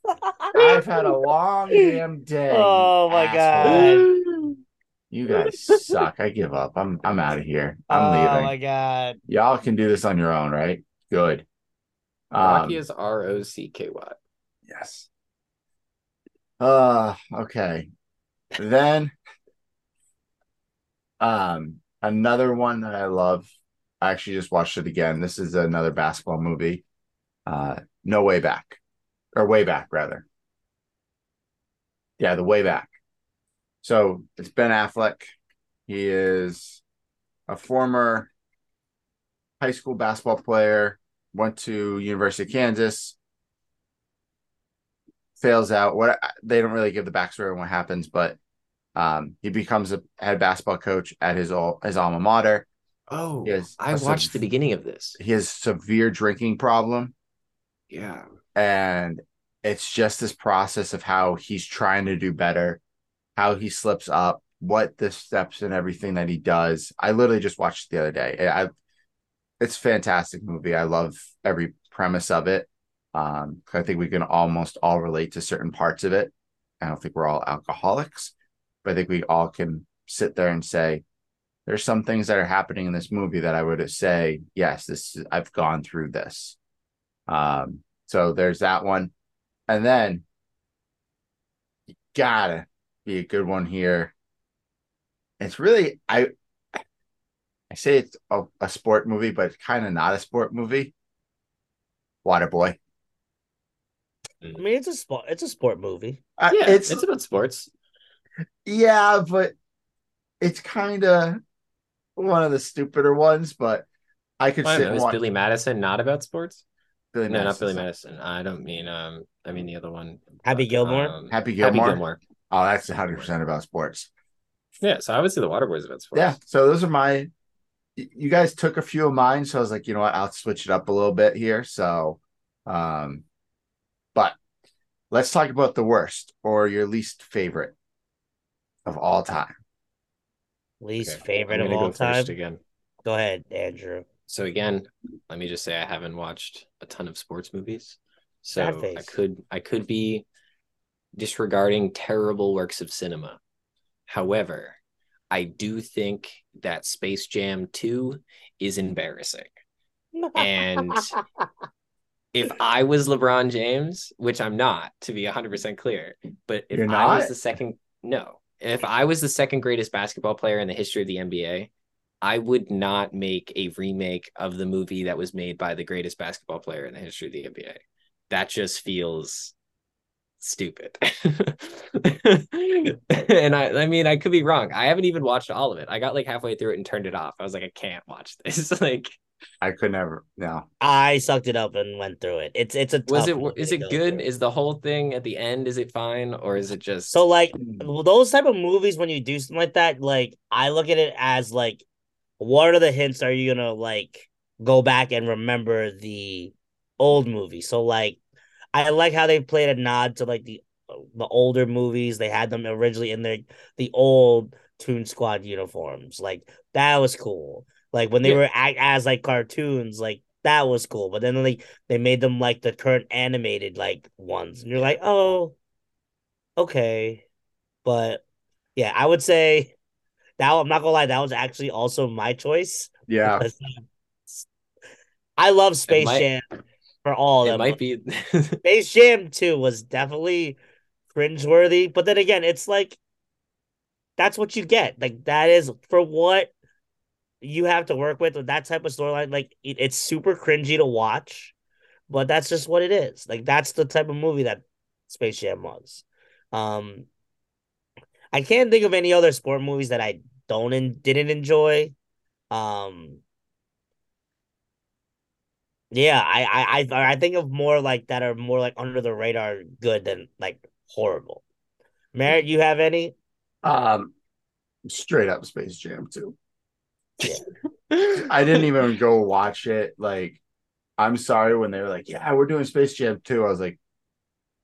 I've had a long damn day. Oh my asshole. God. You guys suck. I give up. I'm I'm out of here. I'm oh leaving. Oh my god. Y'all can do this on your own, right? Good. Um, Rocky is R O C K Y. yes. Uh okay. Then um another one that I love. I actually just watched it again. This is another basketball movie. Uh No Way Back. Or Way Back rather. Yeah, the way back. So it's Ben Affleck. He is a former high school basketball player, went to University of Kansas, fails out. What they don't really give the backstory on what happens, but um, he becomes a head basketball coach at his all his alma mater. Oh, I watched sev- the beginning of this. He has severe drinking problem, Yeah. and it's just this process of how he's trying to do better, how he slips up, what the steps and everything that he does. I literally just watched the other day. I, it's a fantastic movie. I love every premise of it. Um, I think we can almost all relate to certain parts of it. I don't think we're all alcoholics, but I think we all can sit there and say, there's some things that are happening in this movie that I would say, yes, this is, I've gone through this. Um, so there's that one. And then you gotta be a good one here. It's really I I say it's a, a sport movie, but it's kind of not a sport movie. Waterboy. I mean, it's a sport. It's a sport movie. Uh, Yeah, it's, it's, about sports. yeah, but it's kind of one of the stupider ones. But I could I sit don't know. and Is watch Billy Madison not about sports? Billy no, not Billy Madison. I don't mean um. I mean the other one. Happy Fuck, Gilmore? um, Happy Happy Gilmore. Gilmore. Oh, that's 100 percent about sports. Yeah, so I would say the Waterboy is about sports. Yeah. So those are my. You guys took a few of mine, so I was like, you know what, I'll switch it up a little bit here. So, um, but let's talk about the worst or your least favorite of all time. Least Okay, favorite of all go time. again. Go ahead, Andrew. So again, let me just say I haven't watched a ton of sports movies. So I could I could be disregarding terrible works of cinema. However, I do think that Space Jam 2 is embarrassing. And If I was LeBron James, which I'm not, to be 100% clear, but if You're I was the second, no, if I was the second greatest basketball player in the history of the NBA, I would not make a remake of the movie that was made by the greatest basketball player in the history of the NBA. That just feels stupid. and I I mean I could be wrong. I haven't even watched all of it. I got like halfway through it and turned it off. I was like I can't watch this. like I could never. No. I sucked it up and went through it. It's it's a was tough it movie is it go good? through. Is the whole thing at the end is it fine or is it just so like hmm. those type of movies when you do something like that? Like I look at it as like, what are the hints? Are you gonna like go back and remember the old movie? So like, I like how they played a nod to like the the older movies. They had them originally in their the old Toon Squad uniforms. Like that was cool. Like when they Yeah. were act as like cartoons, like that was cool. But then like they made them like the current animated like ones, and you're like, oh, okay. But yeah, I would say that I'm not gonna lie, that was actually also my choice. Yeah. I love Space might- Jam for all it them. might be Space Jam 2 was definitely cringeworthy, but then again, it's like that's what you get. Like that is for what you have to work with with that type of storyline. Like it, it's super cringy to watch, but that's just what it is. Like that's the type of movie that Space Jam was. Um, I can't think of any other sport movies that I don't and didn't enjoy. Um, yeah, I, I I think of more like that are more like under the radar good than like horrible. Merritt, you have any? Um, straight up Space Jam too. Yeah. I didn't even go watch it. Like, I'm sorry when they were like, "Yeah, we're doing Space Jam 2. I was like,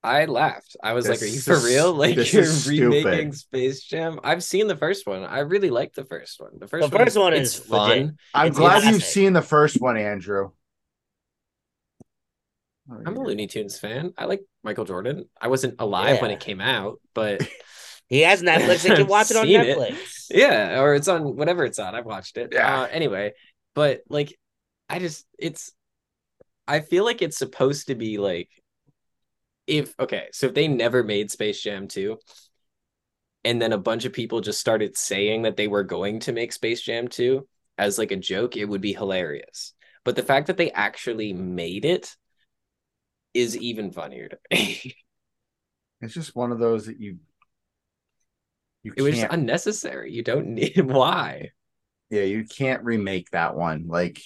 I laughed. I was like, "Are you for is- real? Like you're remaking stupid. Space Jam?" I've seen the first one. I really like the first one. The first The first one it's is fun. legit. I'm It's glad you've seen the first one, Andrew. I'm a Looney Tunes fan. I like Michael Jordan. I wasn't alive when it came out, but He has Netflix. He can watch it on Netflix. it. Yeah, or it's on whatever it's on. I've watched it. Yeah. Uh, anyway, but like, I just it's. I feel like it's supposed to be like, if okay, so if they never made Space Jam two, and then a bunch of people just started saying that they were going to make Space Jam two as like a joke, it would be hilarious. But the fact that they actually made it is even funnier to me. It's just one of those that you you it was just unnecessary. You don't need why. yeah, you can't remake that one. Like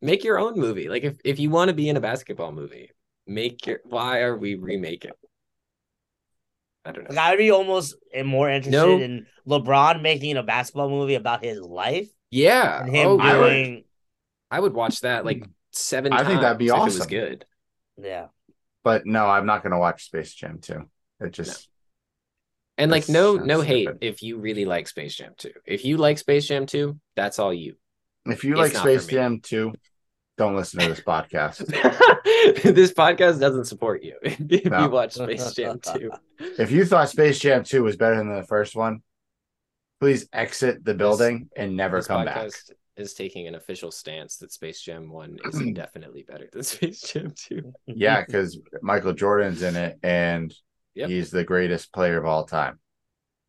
make your own movie. Like if, if you want to be in a basketball movie, make your why are we remaking? I don't Like, know. I'd be almost more interested No. in LeBron making a basketball movie about his life Yeah. him oh, I would- doing. I would watch that like hmm. seven I times think that'd be if it was awesome. good. Yeah. but no, I'm not gonna watch Space Jam 2. It just And like no no hate if you really like Space Jam 2. If you like Space Jam 2, that's all you. if you It's like Space. Jam 2, don't listen to this podcast. this podcast doesn't support you if No. you watch Space Jam 2. if you thought Space Jam 2 was better than the first one, please exit the building and never this come back. is taking an official stance that Space Jam 1 is indefinitely better than Space Jam 2. Yeah, because Michael Jordan's in it and Yep. he's the greatest player of all time.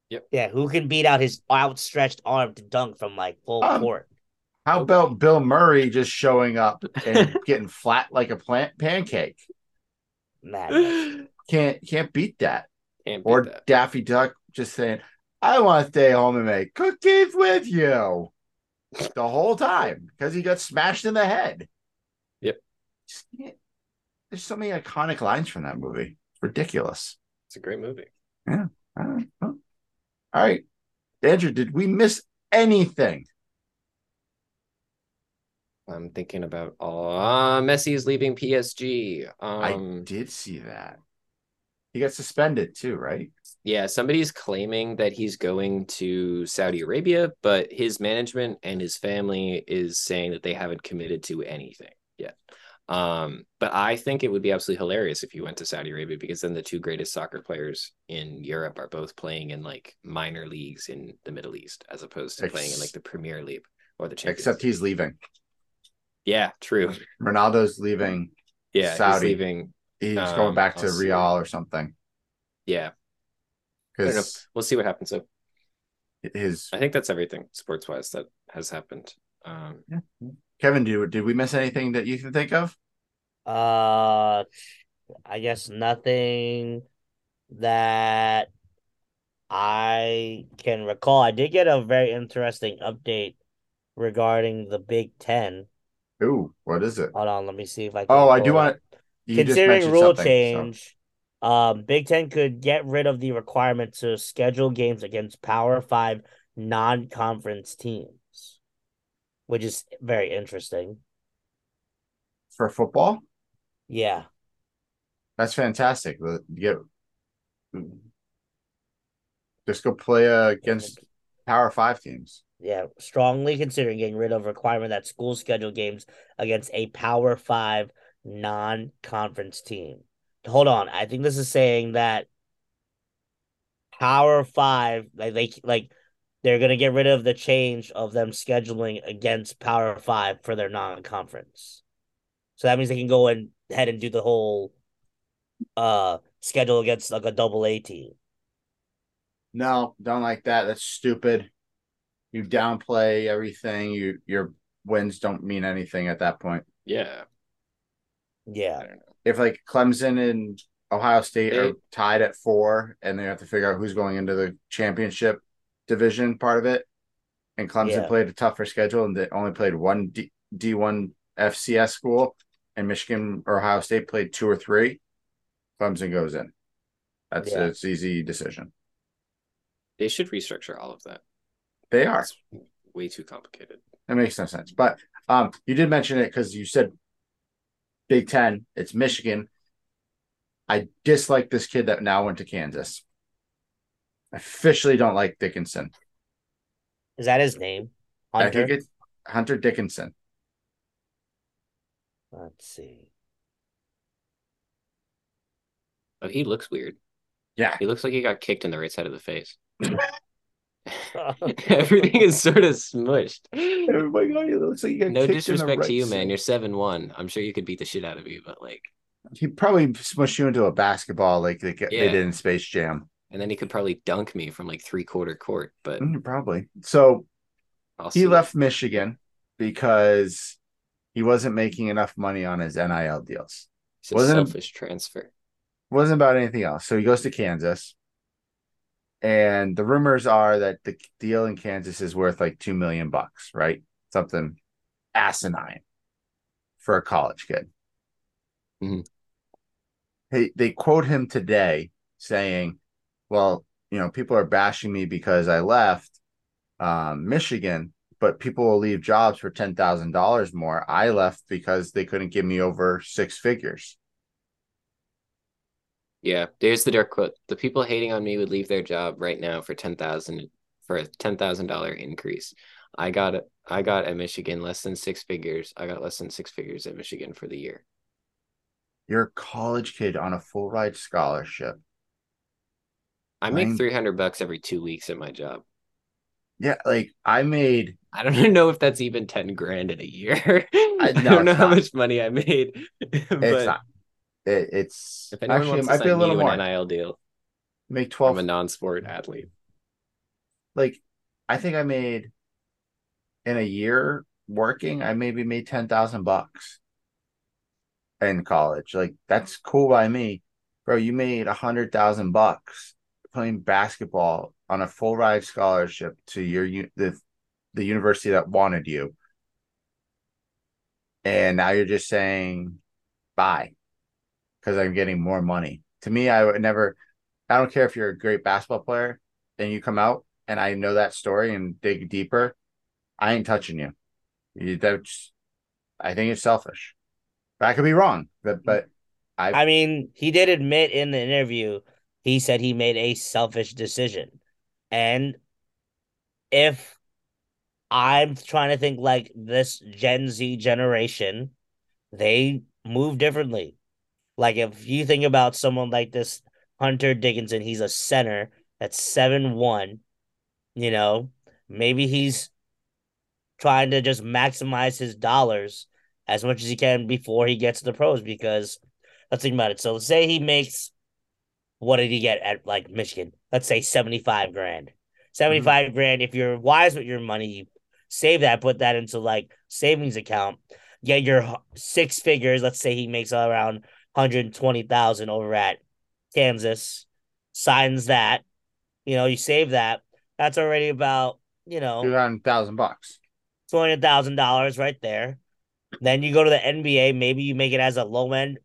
Yep. Yeah. Who can beat out his outstretched arm to dunk from like full Um, court? How Okay. about Bill Murray just showing up and getting flat like a plant pancake? Madness. Can't can't beat that. Can't beat Or that. Daffy Duck just saying, "I want to stay home and make cookies with you." The whole time because he got smashed in the head. Yep. Just can't- There's so many iconic lines from that movie. It's ridiculous. It's a great movie. All right. Well, all right. Andrew, did we miss anything? I'm thinking about all uh, Messi is leaving PSG. I Um, did see that. He got suspended too, right? yeah, somebody's claiming that he's going to Saudi Arabia, but his management and his family is saying that they haven't committed to anything yet. Um, but I think it would be absolutely hilarious if you went to Saudi Arabia because then the two greatest soccer players in Europe are both playing in like minor leagues in the Middle East as opposed to playing in like the Premier League or the Champions. Except he's leaving. yeah, true. Ronaldo's leaving. Yeah, he's Saudi. leaving. He's Um, going back to. Real or something Yeah, I don't know. because We'll see what happens. So his I think that's everything sports wise that has happened. Um, Kevin. Did did we miss anything that you can think of? Uh, I guess nothing that I can recall. I did get a very interesting update regarding the Big Ten. Ooh, what is it? Hold on, let me see if I can. Oh, I do want. Considering rule something, so- change, um, Big Ten could get rid of the requirement to schedule games against Power Five non-conference teams, which is very interesting. for football. Yeah. That's fantastic. Get just go play uh, against Power Five teams. Yeah, strongly considering getting rid of requirement that schools schedule games against a Power Five non-conference team. Hold on, I think this is saying that Power Five, like they like they're gonna get rid of the change of them scheduling against Power Five for their non-conference. So that means they can go and ahead and do the whole uh schedule against like a double A team. No, don't like that. That's stupid. You downplay everything. You your wins don't mean anything at that point. yeah, Yeah. If like Clemson and Ohio State are tied at four, and they have to figure out who's going into the championship division part of it, and Clemson Yeah. played a tougher schedule and they only played one D D one FCS school, and Michigan or Ohio State played two or three, Clemson goes in. That's Yeah. it's easy decision. They should restructure all of that. They are. It's way too complicated. That makes no sense. But um, you did mention it because you said Big Ten. It's Michigan. I dislike this kid that now went to Kansas. I officially don't like Dickinson. Is that his name? I Hunter. think it's Hunter Dickinson. Let's see. Oh, he looks weird. Yeah. He looks like he got kicked in the right side of the face. Everything is sort of smushed. Oh my god, it looks like you got No kicked in the disrespect right to you, man. You're seven one. I'm sure you could beat the shit out of you, but like, He probably smushed you into a basketball like they, they did in Space Jam. And then he could probably dunk me from like three quarter court. But Mm, Probably. So he left Michigan because he wasn't making enough money on his NIL deals. It's a wasn't a- selfish transfer. wasn't about anything else. So he goes to Kansas. And the rumors are that the deal in Kansas is worth like 2 million bucks, right? Something asinine for a college kid. Mhm. They, they quote him today saying, well, you know, people are bashing me because I left um, Michigan, but people will leave jobs for $10,000 more. I left because they couldn't give me over six figures. Yeah, there's the direct quote. The people hating on me would leave their job right now for ten thousand for a ten thousand dollar increase. I got. I got at Michigan less than six figures. I got less than six figures at Michigan for the year. You're a college kid on a full ride scholarship. I make Mine- three hundred bucks every two weeks at my job. Yeah, like I made I don't know if that's even ten grand in a year. I, no, don't know how not. much money I made. it's not. It, it's if anyone actually wants to be a little to more. an NIL deal, Make 12. I'm a non-sport athlete. like I think I made in a year working. I maybe made ten thousand bucks in college. Like that's cool by me, bro. You made a hundred thousand bucks playing basketball on a full ride scholarship to your the the university that wanted you, and now you're just saying bye because I'm getting more money. To me, I would never. I don't care if you're a great basketball player and you come out and I know that story and dig deeper. I ain't touching you. you that's, I think it's selfish. But I could be wrong. But but I, I mean, he did admit in the interview, he said he made a selfish decision. And if I'm trying to think like this Gen Z generation, they move differently. Like if you think about someone like this Hunter Dickinson, he's a center that's seven one. You know, maybe he's trying to just maximize his dollars as much as he can before he gets to the pros. Because let's think about it. So say he makes what did he get at like Michigan? Let's say seventy five grand. Mhm. 75 grand. If you're wise with your money, you save that, put that into like savings account, get your six figures. Let's say he makes around 120,000 over at Kansas, signs that, you know, you save that. That's already about, you know, two hundred thousand bucks. $200,000 right there. Then you go to the NBA, maybe you make it as a low end,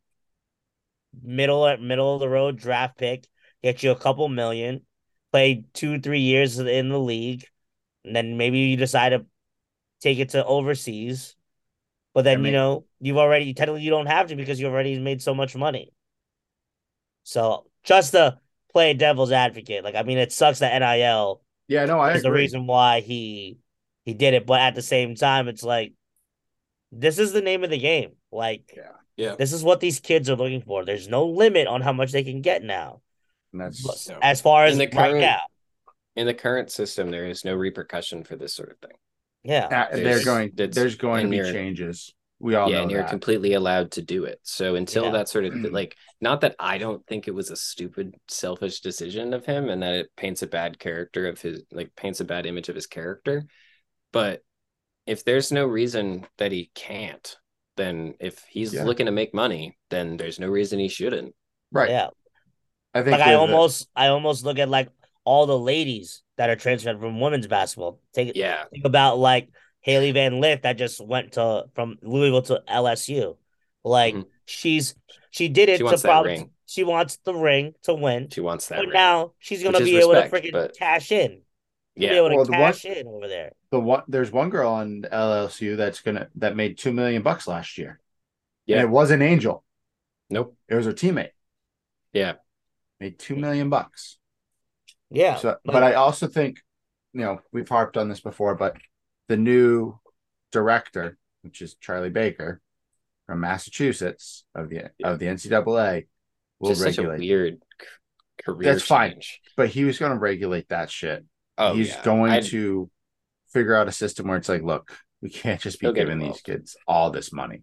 middle middle of the road draft pick, get you a couple million, play two, three years in the league, and then maybe you decide to take it to overseas. But then, I mean- you know, you've already technically you don't have to because you've already made so much money. So just to play devil's advocate, like I mean, it sucks that NIL Yeah, no, I is the reason why he he did it. But at the same time, it's like this is the name of the game. Like Yeah. Yeah. this is what these kids are looking for. There's no limit on how much they can get now. And that's No. As far as In the right current- now, In the current system, there is no repercussion for this sort of thing. yeah. uh, they're There's- going. There's going to be changes. We all yeah, know and you're completely allowed to do it. So until Yeah. that sort of like, not that I don't think it was a stupid, selfish decision of him, and that it paints a bad character of his, like paints a bad image of his character. But if there's no reason that he can't, then if he's Yeah. looking to make money, then there's no reason he shouldn't. right. Yeah. I think Like I with the- almost I almost look at like all the ladies that are transferred from women's basketball. Take Yeah, think about like Hailey Van Lith that just went to from Louisville to LSU. Like Mhm. she's she did it She to wants that probably ring. she wants the ring to win. she wants that. But ring. now she's gonna Which be able respect, to freaking but- cash in. You'll be Yeah. able to Well, the one- cash in over there. The one there's one girl on LSU that's gonna that made two million bucks last year. Yeah. And it wasn't Angel. Nope. It was her teammate. Yeah. Made two million bucks. Yeah. So, like- but I also think, you know, we've harped on this before, but the new director, which is Charlie Baker from Massachusetts of the of the NCAA, will Just such a regulate. weird career That's fine. But he was going to regulate that shit. Oh, He's yeah. going I'd- to figure out a system where it's like, look, we can't just be giving these kids all this money.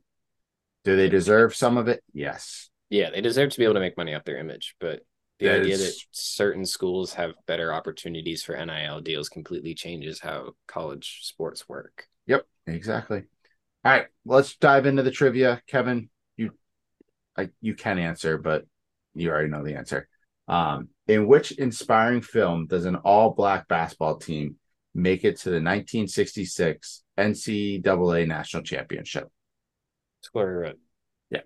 Do they deserve some of it? Yes. Yeah, they deserve to be able to make money off their image, but the That idea that certain schools have better opportunities for NIL deals completely changes how college sports work. Yep, exactly. All right, let's dive into the trivia. Kevin, you I you can answer, but you already know the answer. Um, in which inspiring film does an all-black basketball team make it to the 1966 NCAA national championship? Glory Road. Yeah.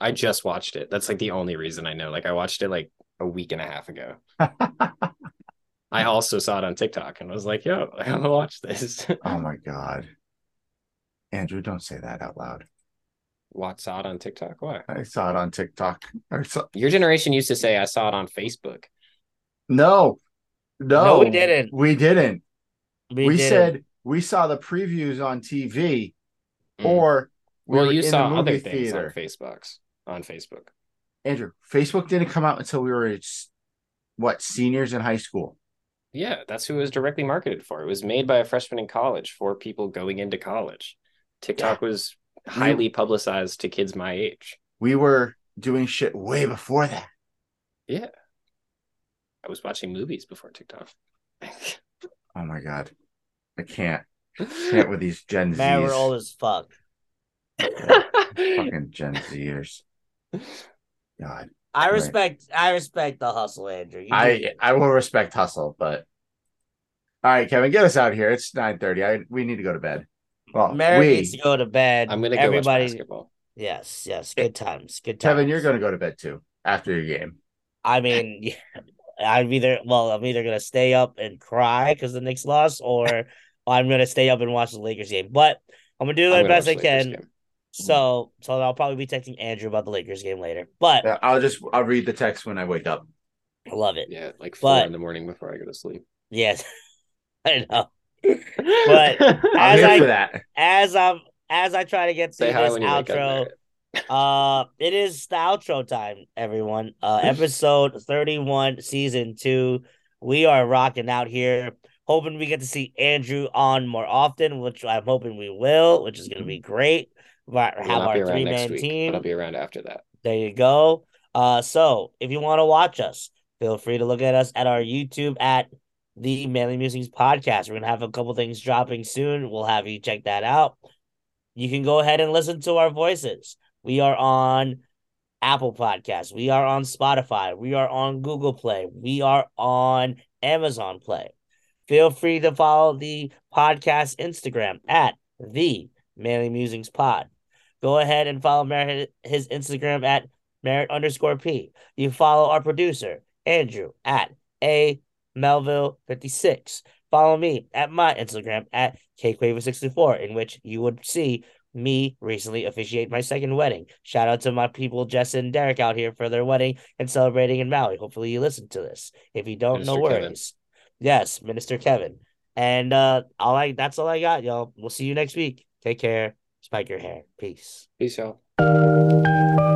I just watched it. That's like the only reason I know. Like I watched it like a week and a half ago. I also saw it on TikTok and was like, yo, I want to watch this. oh my god. Andrew, don't say that out loud. Watch saw it on TikTok. Why? I saw it on TikTok. I saw... Your generation used to say I saw it on Facebook. No. No, No, we didn't. We didn't. we we did said we saw the previews on TV Mm. or we well, were you in saw the other things theater. on Facebooks on Facebook. Andrew, Facebook didn't come out until we were what seniors in high school. Yeah, that's who it was directly marketed for. It was made by a freshman in college for people going into college. TikTok was highly publicized to kids my age. We were doing shit way before that. Yeah. I was watching movies before TikTok. Oh my god, I can't can't with these Gen Man, Zs. we're old as fuck. Fucking Gen Zers. God, I Right. respect I respect the hustle, Andrew. You I you. I will respect hustle, but all right, Kevin, get us out of here. It's nine thirty. I we need to go to bed. Well, Merritt we needs to go to bed. I'm gonna go Everybody, watch basketball. yes, yes, eh, good times, good times. Kevin, you're gonna go to bed too after your game. I mean, yeah, I'm either well, I'm either gonna stay up and cry because the Knicks lost, or I'm gonna stay up and watch the Lakers game. But I'm gonna do I'm best I watch the Lakers can. game. So, so I'll probably be texting Andrew about the Lakers game later. But Yeah, I'll just I'll read the text when I wake up. I love it. Yeah, like four But- in the morning before I go to sleep. Yes, I know. But As I- that. As I'm as I try to get through say this outro, Uh, it is the outro time, everyone. Uh, episode 31, season two. We are rocking out here. Hoping we get to see Andrew on more often, which I'm hoping we will, which is going to be great. But have our three man team. I'll be around after that. There you go. Uh, so if you want to watch us, feel free to look at us at our YouTube at the Manly Musings Podcast. We're gonna have a couple things dropping soon. We'll have you check that out. You can go ahead and listen to our voices. We are on Apple Podcasts. We are on Spotify. We are on Google Play. We are on Amazon Play. Feel free to follow the podcast Instagram at the Manly Musings Pod. Go ahead and follow Merritt his Instagram at Merritt underscore P. You follow our producer, Andrew, at A Melville 56. Follow me at my Instagram at KQuaver64, in which you would see me recently officiate my second wedding. Shout out to my people, Jess and Derek, out here for their wedding and celebrating in Maui. Hopefully, you listen to this. If you don't, no Minister Kevin. worries. Yes, Minister Kevin. And uh, all I that's all I got, y'all. We'll see you next week. Take care. Spike your hair. Peace. Peace, y'all.